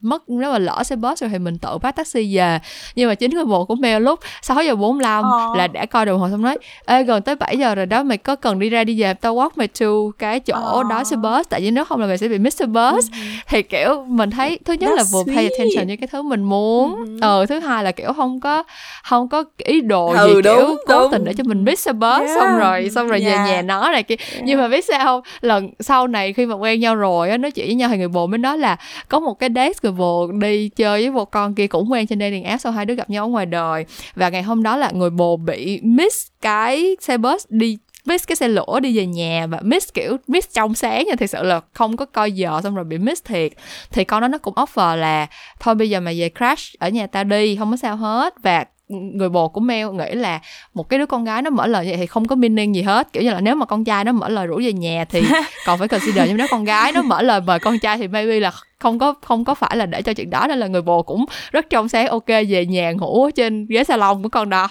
mất nếu mà lỡ xe bus rồi thì mình tự bắt taxi về nhưng mà chính người bồ của Mel lúc 6 giờ 45 Ờ. là đã coi đồng hồ xong nói ê gần tới 7 giờ rồi đó mày có cần đi ra đi về tao walk mày to cái chỗ Ờ. đó xe bus tại vì nếu không là mày sẽ bị miss xe bus thì kiểu mình thấy thứ nhất là That's vừa pay attention với cái thứ mình muốn ờ thứ hai là kiểu không có không có ý đồ Ừ, gì kiểu đúng, cố đúng. tình để cho mình miss xe bus Yeah. Xong rồi xong rồi Yeah. về nhà nó này kia. Nhưng mà biết sao không? Lần sau này khi mà quen nhau rồi á nói chuyện với nhau thì người bồ mới nói là có một cái date người bồ đi chơi với một con kia cũng quen trên dating app sau hai đứa gặp nhau ở ngoài đời. Và ngày hôm đó là người bồ bị miss cái xe bus đi miss cái xe lửa đi về nhà và miss kiểu miss trong sáng nha thật sự là không có coi giờ xong rồi bị miss thiệt. Thì con đó nó cũng offer là thôi bây giờ mày về crash ở nhà tao đi không có sao hết. Và người bồ của Mel nghĩ là một cái đứa con gái nó mở lời như vậy thì không có meaning gì hết. Kiểu như là nếu mà con trai nó mở lời rủ về nhà thì còn phải consider nhưng nếu con gái nó mở lời mời con trai thì maybe là không có không có phải là để cho chuyện đó nên là người bồ cũng rất trong sáng ok về nhà ngủ ở trên ghế salon của con đó.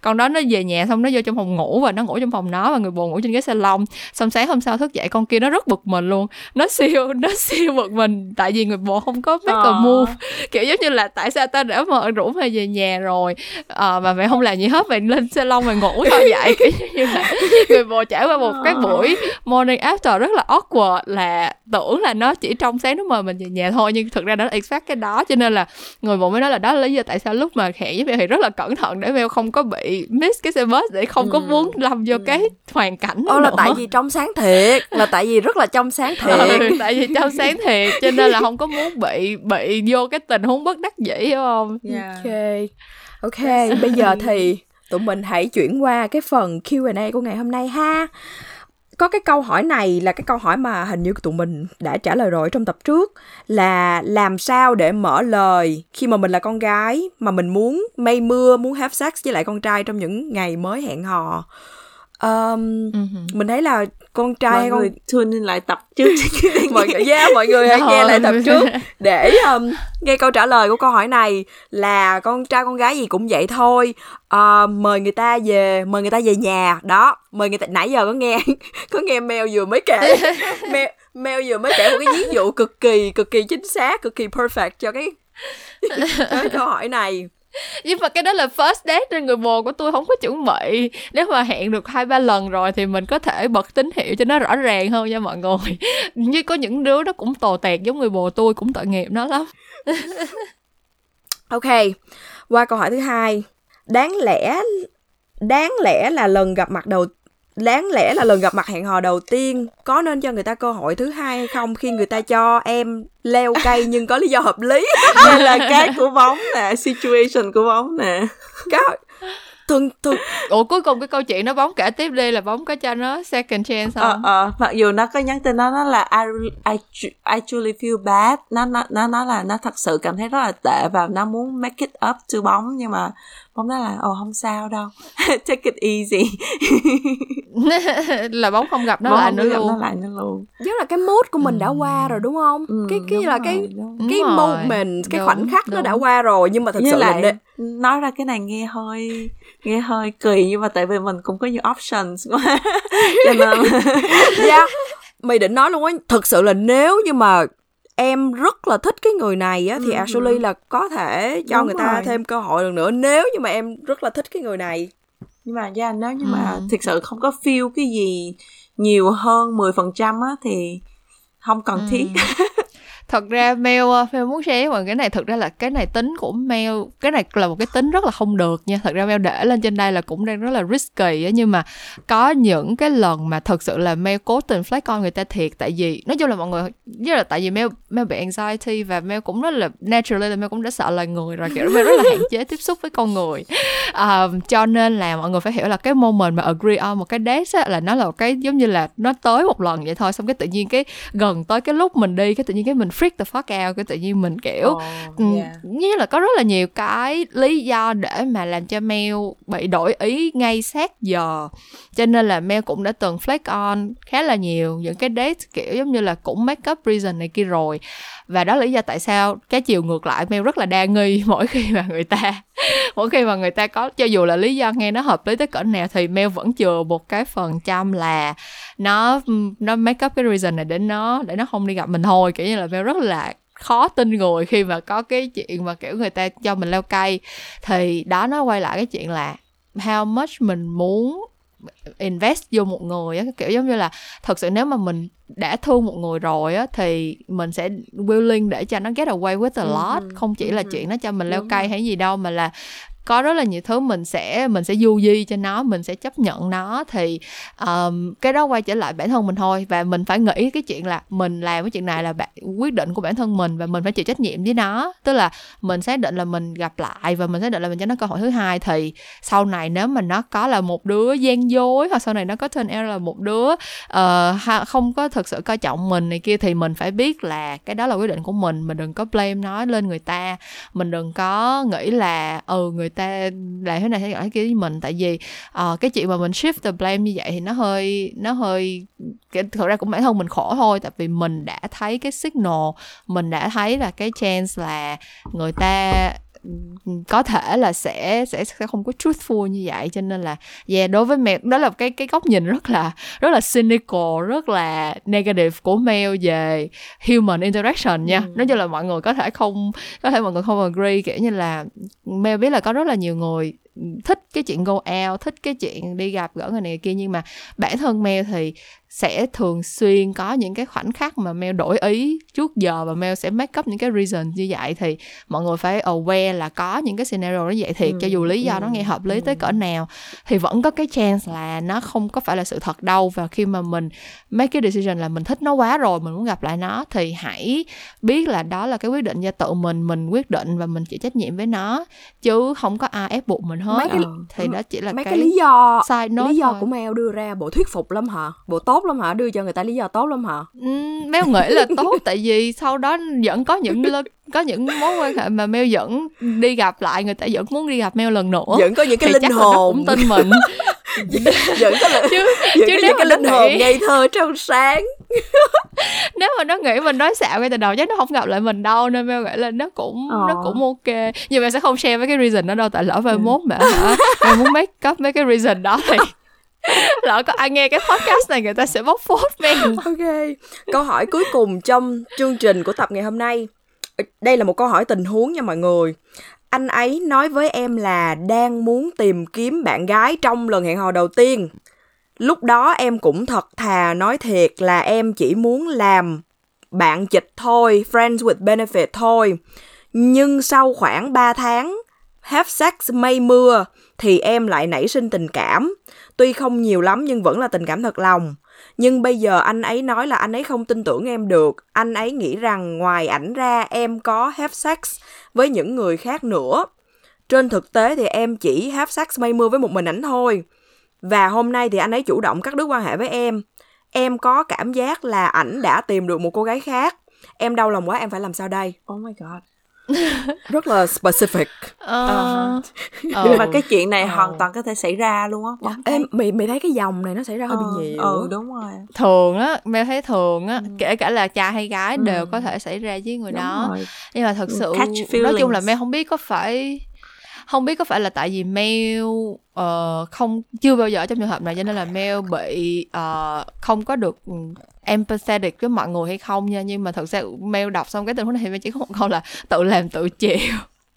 Con đó nó về nhà xong nó vô trong phòng ngủ và nó ngủ trong phòng nó và người bồ ngủ trên ghế salon. Xong sáng hôm sau thức dậy con kia nó rất bực mình luôn. Nó siêu nó siêu bực mình tại vì người bồ không có make a Ờ. move. Kiểu giống như là tại sao tao đã mà rủ mày về nhà rồi ờ, mà mày không làm gì hết mày lên salon mày ngủ thôi vậy. Kiểu như là người bồ trải qua một cái buổi morning after rất là awkward là tưởng là nó chỉ trong sáng nó mời mình về nhà thôi nhưng thực ra nó expect cái đó cho nên là người bồ mới nói là đó là lý do tại sao lúc mà hẹn với Mel thì rất là cẩn thận để Mel không có bị miss cái xe bus để không có Ừ. muốn lâm vô cái hoàn cảnh đó Ồ là nữa. tại vì trong sáng thiệt Là tại vì rất là trong sáng thiệt ừ, tại vì trong sáng thiệt cho nên là không có muốn bị bị vô cái tình huống bất đắc dĩ hiểu không Yeah. Ok Ok bây giờ thì tụi mình hãy chuyển qua cái phần Q&A của ngày hôm nay ha có cái câu hỏi này là cái câu hỏi mà hình như tụi mình đã trả lời rồi trong tập trước là làm sao để mở lời khi mà mình là con gái mà mình muốn mây mưa muốn have sex với lại con trai trong những ngày mới hẹn hò um, Ừ. mình thấy là con trai mọi hay con người tune in lại tập trước. Mọi người yeah, mọi người hãy nghe lại tập trước. Để um, nghe câu trả lời của câu hỏi này là con trai con gái gì cũng vậy thôi. Ờ, mời người ta về mời người ta về nhà. Đó mời người ta nãy giờ có nghe có nghe mail vừa mới kể. Mail, mail vừa mới kể một cái ví dụ cực kỳ cực kỳ chính xác cực kỳ perfect cho cái cho cái câu hỏi này nhưng mà cái đó là first date nên người bồ của tôi không có chuẩn bị. Nếu mà hẹn được hai ba lần rồi thì mình có thể bật tín hiệu cho nó rõ ràng hơn nha mọi người. Như có những đứa nó cũng tồ tẹt giống người bồ tôi, cũng tội nghiệp nó lắm. Ok, qua câu hỏi thứ hai. Đáng lẽ đáng lẽ là lần gặp mặt đầu đáng lẽ là lần gặp mặt hẹn hò đầu tiên có nên cho người ta cơ hội thứ hai hay không khi người ta cho em leo cây nhưng có lý do hợp lý? Đây là cái của bóng nè situation của bóng nè. Có thường thường ủa cuối cùng cái câu chuyện nó bóng kể tiếp đi là bóng có cho nó second chance ờ không? ờ mặc dù nó có nhắn tin nó nó là I, I, I truly feel bad. Nó nó nó nói là nó thật sự cảm thấy rất là tệ và nó muốn make it up to bóng nhưng mà bóng nói là ồ không sao đâu take it easy là bóng không gặp nó bóng lại nữa có gặp luôn nó lại nữa luôn giống là cái mood của mình đã qua rồi đúng không Ừ, cái cái đúng là rồi, cái đúng. Đúng cái rồi. moment cái Đúng, khoảnh khắc nó đúng. đã qua rồi nhưng mà thật với sự là lại nè- nói ra cái này nghe hơi nghe hơi kỳ nhưng mà tại vì mình cũng có nhiều options quá cho nên yeah. mày định nói luôn á thực sự là nếu như mà em rất là thích cái người này á thì Ừ, actually là có thể cho Đúng người ta rồi. thêm cơ hội lần nữa nếu như mà em rất là thích cái người này nhưng mà yeah, nếu như mà Ừ. thực sự không có feel cái gì nhiều hơn 10% á thì không cần thiết Ừ thật ra mail ờ, mail muốn share với mọi cái này thực ra là cái này tính của mail cái này là một cái tính rất là không được nha. Thật ra mail để lên trên đây là cũng đang rất là risky á nhưng mà có những cái lần mà thật sự là mail cố tình flex con người ta thiệt tại vì nói chung là mọi người với là tại vì mail mail bị anxiety và mail cũng rất là naturally là mail cũng đã sợ lời người rồi kiểu mail rất là hạn chế tiếp xúc với con người. Um, cho nên là mọi người phải hiểu là cái moment mà agree on một cái date á, là nó là một cái giống như là nó tới một lần vậy thôi xong cái tự nhiên cái gần tới cái lúc mình đi cái tự nhiên cái mình freak the fuck out cái tự nhiên mình kiểu Ừ, yeah. như là có rất là nhiều cái lý do để mà làm cho Mel bị đổi ý ngay sát giờ cho nên là Mel cũng đã từng flex on khá là nhiều những cái date kiểu giống như là cũng make up reason này kia rồi và đó là lý do tại sao cái chiều ngược lại Mel rất là đa nghi mỗi khi mà người ta mỗi khi mà người ta có cho dù là lý do nghe nó hợp lý tới cỡ nào thì Mel vẫn chừa một cái phần trăm là nó nó make up cái reason này để nó để nó không đi gặp mình thôi kiểu như là Mel rất là khó tin người khi mà có cái chuyện mà kiểu người ta cho mình leo cây. Thì đó nó quay lại cái chuyện là how much mình muốn invest vô một người á kiểu giống như là thật sự nếu mà mình đã thương một người rồi á thì mình sẽ willing để cho nó get away with a Ừ, lot. ừ, không chỉ là ừ, chuyện nó cho mình leo cây hay gì đâu mà là có rất là nhiều thứ mình sẽ mình sẽ du di cho nó mình sẽ chấp nhận nó thì um, cái đó quay trở lại bản thân mình thôi. Và mình phải nghĩ cái chuyện là mình làm cái chuyện này là quyết định của bản thân mình và mình phải chịu trách nhiệm với nó. Tức là mình xác định là mình gặp lại và mình xác định là mình cho nó cơ hội thứ hai thì sau này nếu mà nó có là một đứa gian dối hoặc sau này nó có turn out là một đứa uh, không có thực sự coi trọng mình này kia thì mình phải biết là cái đó là quyết định của mình. Mình đừng có blame nó lên người ta. Mình đừng có nghĩ là ừ người ta làm thế này thế kia với mình. Tại vì uh, cái chuyện mà mình shift the blame như vậy thì nó hơi nó hơi thật thực ra cũng bản thân mình khổ thôi. Tại vì mình đã thấy cái signal mình đã thấy là cái chance là người ta có thể là sẽ sẽ sẽ không có truthful như vậy cho nên là yeah đối với mẹ đó là cái cái góc nhìn rất là rất là cynical rất là negative của mail về human interaction nha Ừ. nói chung là mọi người có thể không có thể mọi người không agree kiểu như là mail biết là có rất là nhiều người thích cái chuyện go out thích cái chuyện đi gặp gỡ người này người kia nhưng mà bản thân mail thì sẽ thường xuyên có những cái khoảnh khắc mà mail đổi ý trước giờ và mail sẽ make up những cái reason như vậy thì mọi người phải aware là có những cái scenario như vậy thiệt Ừ, cho dù lý do nó ừ, nghe hợp lý ừ. tới cỡ nào thì vẫn có cái chance là nó không có phải là sự thật đâu và khi mà mình make cái decision là mình thích nó quá rồi mình muốn gặp lại nó thì hãy biết là đó là cái quyết định do tự mình mình quyết định và mình chịu trách nhiệm với nó chứ không có ai ép buộc mình hết Mấy cái- thì đó chỉ là mấy cái, cái lý do note lý do thôi. của Mel đưa ra bộ thuyết phục lắm hả bộ tốt lắm hả? Đưa cho người ta lý do tốt lắm hả? Ừm, Mel nghĩ là tốt tại vì sau đó vẫn có những có những mối quan hệ mà Mel vẫn đi gặp lại người ta vẫn muốn đi gặp Mel lần nữa. Vẫn có những cái thì linh hồn cũng tin mình. Vẫn có là chứ vẫn chứ có nếu cái linh hồn nghĩ ngây thơ trong sáng. Nếu mà nó nghĩ mình nói xạo ngay từ đầu chắc nó không gặp lại mình đâu nên Mel nghĩ là nó cũng Ờ. nó cũng ok. Nhưng mà sẽ không share mấy cái reason đó đâu tại lỡ mai Ừ. mốt mà hả? Mel muốn make up mấy cái reason đó thì lỡ có ai nghe cái podcast này, người ta sẽ bóc phốt mình ok, câu hỏi cuối cùng trong chương trình của tập ngày hôm nay. Đây là một câu hỏi tình huống nha mọi người. Anh ấy nói với em là đang muốn tìm kiếm bạn gái trong lần hẹn hò đầu tiên. Lúc đó em cũng thật thà nói thiệt là em chỉ muốn làm bạn chịch thôi, friends with benefit thôi. Nhưng sau khoảng 3 tháng, have sex mây mưa, thì em lại nảy sinh tình cảm tuy không nhiều lắm nhưng vẫn là tình cảm thật lòng. Nhưng bây giờ anh ấy nói là anh ấy không tin tưởng em được. Anh ấy nghĩ rằng ngoài ảnh ra em có have sex với những người khác nữa. Trên thực tế thì em chỉ have sex mây mưa với một mình ảnh thôi. Và hôm nay thì anh ấy chủ động cắt đứt quan hệ với em. Em có cảm giác là ảnh đã tìm được một cô gái khác. Em đau lòng quá, em phải làm sao đây? Oh my god. rất là specific Ờ, nhưng mà ờ. cái chuyện này Ờ. hoàn toàn có thể xảy ra luôn á em mày mày thấy cái dòng này nó xảy ra hơi bị Ờ, nhiều ừ đúng rồi thường á Mel thấy thường á Ừ. kể cả là trai hay gái đều Ừ. có thể xảy ra với người đúng đó rồi nhưng mà thật Ừ, sự nói chung là. Mel không biết có phải không biết có phải là tại vì Mel uh, ờ, không chưa bao giờ trong trường hợp này cho nên là Mel bị uh, không có được ừ, empathetic với mọi người hay không nha. Nhưng mà thật sự Mel đọc xong cái tình huống này thì Mel chỉ có một câu là tự làm tự chịu.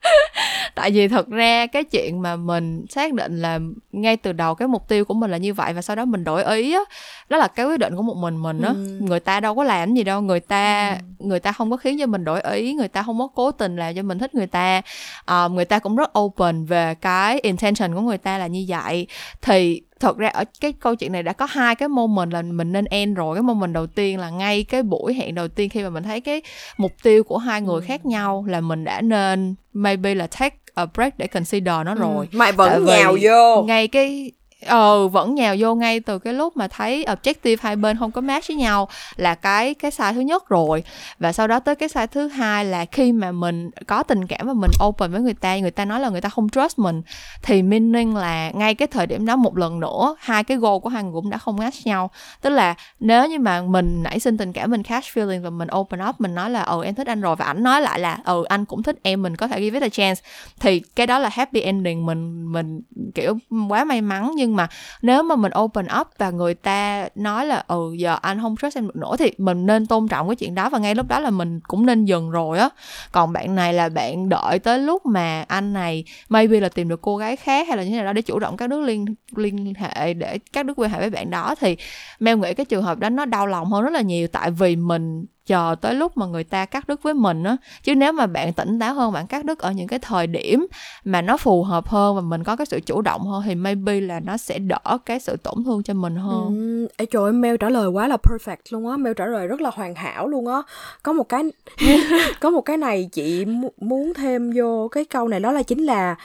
tại vì thật ra cái chuyện mà mình xác định là ngay từ đầu cái mục tiêu của mình là như vậy và sau đó mình đổi ý á đó là cái quyết định của một mình mình á. Ừ. người ta đâu có làm gì đâu người ta người ta không có khiến cho mình đổi ý người ta không có cố tình làm cho mình thích người ta. Ờ, người ta cũng rất open về cái intention của người ta là như vậy. Thì thật ra ở cái câu chuyện này đã có hai cái moment là mình nên end rồi. Cái moment đầu tiên là ngay cái buổi hẹn đầu tiên khi mà mình thấy cái mục tiêu của hai người khác nhau là mình đã nên maybe là take a break để consider nó rồi. Mày Tại vẫn vì nhào vô. ngay cái ờ vẫn nhào vô ngay từ cái lúc mà thấy objective hai bên không có match với nhau là cái cái sai thứ nhất rồi. Và sau đó tới cái sai thứ hai là khi mà mình có tình cảm và mình open với người ta người ta nói là người ta không trust mình, thì meaning là ngay cái thời điểm đó một lần nữa, hai cái goal của hai người cũng đã không match nhau. Tức là nếu như mà mình nảy sinh tình cảm, mình catch feeling và mình open up, mình nói là ừ em thích anh rồi. Và ảnh nói lại là ừ anh cũng thích em, mình có thể give it a chance. Thì cái đó là happy ending mình mình, kiểu, quá may mắn nhưng mà nếu mà mình open up và người ta nói là ừ giờ anh không trust em được nữa, thì mình nên tôn trọng cái chuyện đó và ngay lúc đó là mình cũng nên dừng rồi á. Còn bạn này là bạn đợi tới lúc mà anh này maybe là tìm được cô gái khác hay là như thế nào đó để chủ động các đứa liên liên hệ để các đứa quan hệ với bạn đó, thì mèo nghĩ cái trường hợp đó nó đau lòng hơn rất là nhiều. Tại vì mình chờ tới lúc mà người ta cắt đứt với mình á. Chứ nếu mà bạn tỉnh táo hơn bạn cắt đứt ở những cái thời điểm mà nó phù hợp hơn và mình có cái sự chủ động hơn thì maybe là nó sẽ đỡ cái sự tổn thương cho mình hơn. Ừ, ê trời ơi, mail trả lời quá là perfect luôn á. Mail trả lời rất là hoàn hảo luôn á. Có một cái có một cái này chị muốn thêm vô cái câu này đó là chính là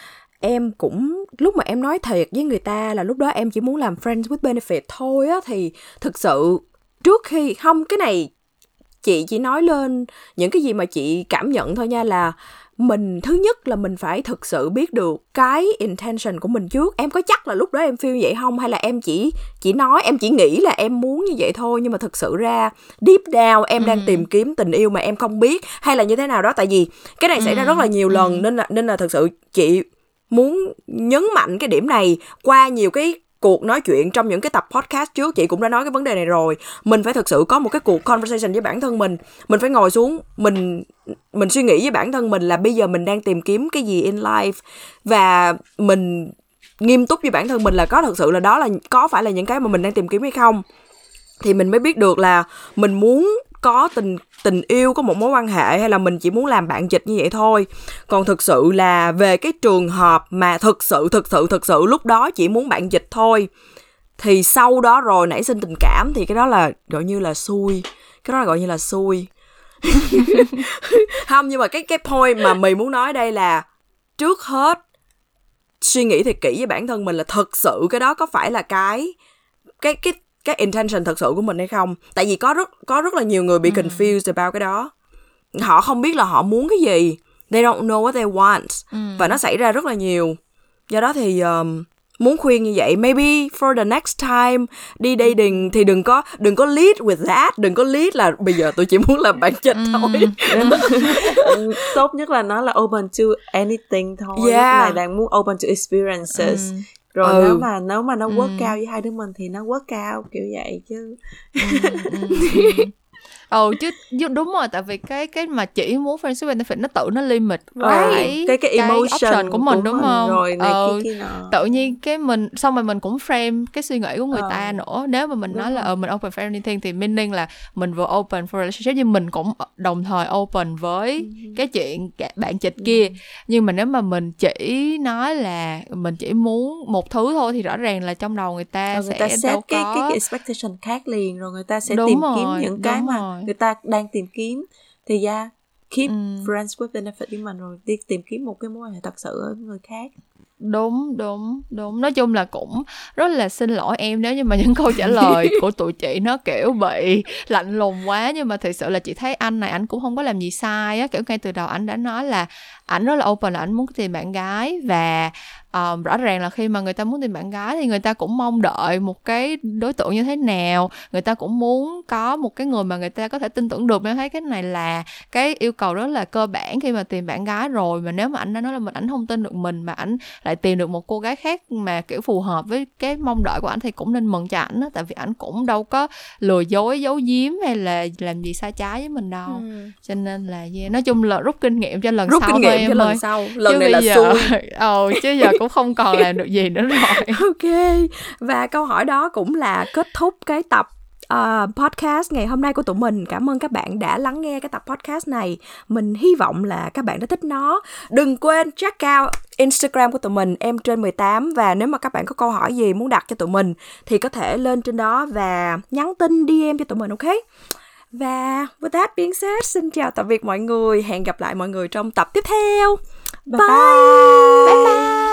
em cũng lúc mà em nói thiệt với người ta là lúc đó em chỉ muốn làm friends with benefit thôi á. Thì thực sự trước khi không cái này chị chỉ nói lên những cái gì mà chị cảm nhận thôi nha là mình thứ nhất là mình phải thực sự biết được cái intention của mình trước. Em có chắc là lúc đó em feel vậy không? Hay là em chỉ chỉ nói em chỉ nghĩ là em muốn như vậy thôi nhưng mà thực sự ra deep down em đang tìm kiếm tình yêu mà em không biết hay là như thế nào đó? Tại vì cái này xảy ra rất là nhiều lần nên là nên là thực sự chị muốn nhấn mạnh cái điểm này qua nhiều cái cuộc nói chuyện trong những cái tập podcast trước, chị cũng đã nói cái vấn đề này rồi. Mình phải thực sự có một cái cuộc conversation với bản thân mình. Mình phải ngồi xuống, mình mình suy nghĩ với bản thân mình là bây giờ mình đang tìm kiếm cái gì in life. Và mình nghiêm túc với bản thân mình là có thật sự là đó là, có phải là những cái mà mình đang tìm kiếm hay không? Thì mình mới biết được là mình muốn có tình tình yêu, có một mối quan hệ hay là mình chỉ muốn làm bạn dịch như vậy thôi. Còn thực sự là về cái trường hợp mà thực sự thực sự thực sự lúc đó chỉ muốn bạn dịch thôi, thì sau đó rồi nảy sinh tình cảm thì cái đó là gọi như là xui. Cái đó là gọi như là xui. Không, nhưng mà cái cái point mà mì muốn nói đây là trước hết, suy nghĩ thật kỹ với bản thân mình là thực sự cái đó có phải là cái cái cái cái intention thật sự của mình hay không. Tại vì có rất có rất là nhiều người bị confused about cái đó. Họ không biết là họ muốn cái gì. They don't know what they want. Và nó xảy ra rất là nhiều. Do đó thì um, muốn khuyên như vậy maybe for the next time đi dating thì đừng có đừng có lead with that. Đừng có lead là bây giờ tôi chỉ muốn làm bạn thôi Ừ, tốt nhất là nó là open to anything thôi. Lúc Yeah. này đang muốn open to experiences rồi Ừ. nếu mà nếu mà nó work cao với hai đứa mình thì nó work cao kiểu vậy chứ. Ừ chứ chứ đúng rồi tại vì cái cái mà chỉ muốn friends with benefit nó tự nó limit Right. cái cái cái emotion option của mình đúng không rồi này ừ, kia kia tự nhiên cái mình xong rồi mình cũng frame cái suy nghĩ của người Ờ. ta nữa nếu mà mình Đúng nói là rồi. ờ mình open for anything thì meaning là mình vừa open for relationship nhưng mình cũng đồng thời open với Ừ. cái chuyện bạn chịch kia nhưng mà nếu mà mình chỉ nói là mình chỉ muốn một thứ thôi thì rõ ràng là trong đầu người ta Rồi người sẽ ta đâu set cái, cái có cái expectation khác liền rồi người ta sẽ Đúng tìm rồi, kiếm những cái đúng mà rồi. người ta đang tìm kiếm. Thì yeah keep Ừ. friends with benefit với mình rồi đi tìm kiếm một cái mối quan hệ thật sự ở người khác. Đúng đúng đúng. Nói chung là cũng rất là xin lỗi em nếu như mà những câu trả lời của tụi chị nó kiểu bị lạnh lùng quá. Nhưng mà thực sự là chị thấy anh này anh cũng không có làm gì sai á. Kiểu ngay từ đầu anh đã nói là ảnh rất là open là ảnh muốn tìm bạn gái. Và um, rõ ràng là khi mà người ta muốn tìm bạn gái thì người ta cũng mong đợi một cái đối tượng như thế nào. Người ta cũng muốn có một cái người mà người ta có thể tin tưởng được. Em thấy cái này là cái yêu cầu rất là cơ bản khi mà tìm bạn gái rồi. Mà nếu mà anh đã nói là mình ảnh không tin được mình mà ảnh lại tìm được một cô gái khác mà kiểu phù hợp với cái mong đợi của ảnh thì cũng nên mừng cho ảnh á. Tại vì ảnh cũng đâu có lừa dối giấu giếm hay là làm gì sai trái với mình đâu. Cho nên là yeah. nói chung là rút kinh nghiệm cho lần rút sau kinh thôi nghiệm em cho ơi. lần sau lần chứ này là giờ xui. Ờ chứ giờ cũng không còn làm được gì nữa rồi. Ok. Và câu hỏi đó cũng là kết thúc cái tập uh, podcast ngày hôm nay của tụi mình. Cảm ơn các bạn đã lắng nghe cái tập podcast này. Mình hy vọng là các bạn đã thích nó. Đừng quên check out Instagram của tụi mình em trên 18 và nếu mà các bạn có câu hỏi gì muốn đặt cho tụi mình thì có thể lên trên đó và nhắn tin DM cho tụi mình ok? Và with that being said xin chào tạm biệt mọi người. Hẹn gặp lại mọi người trong tập tiếp theo. Bye. Bye, bye bye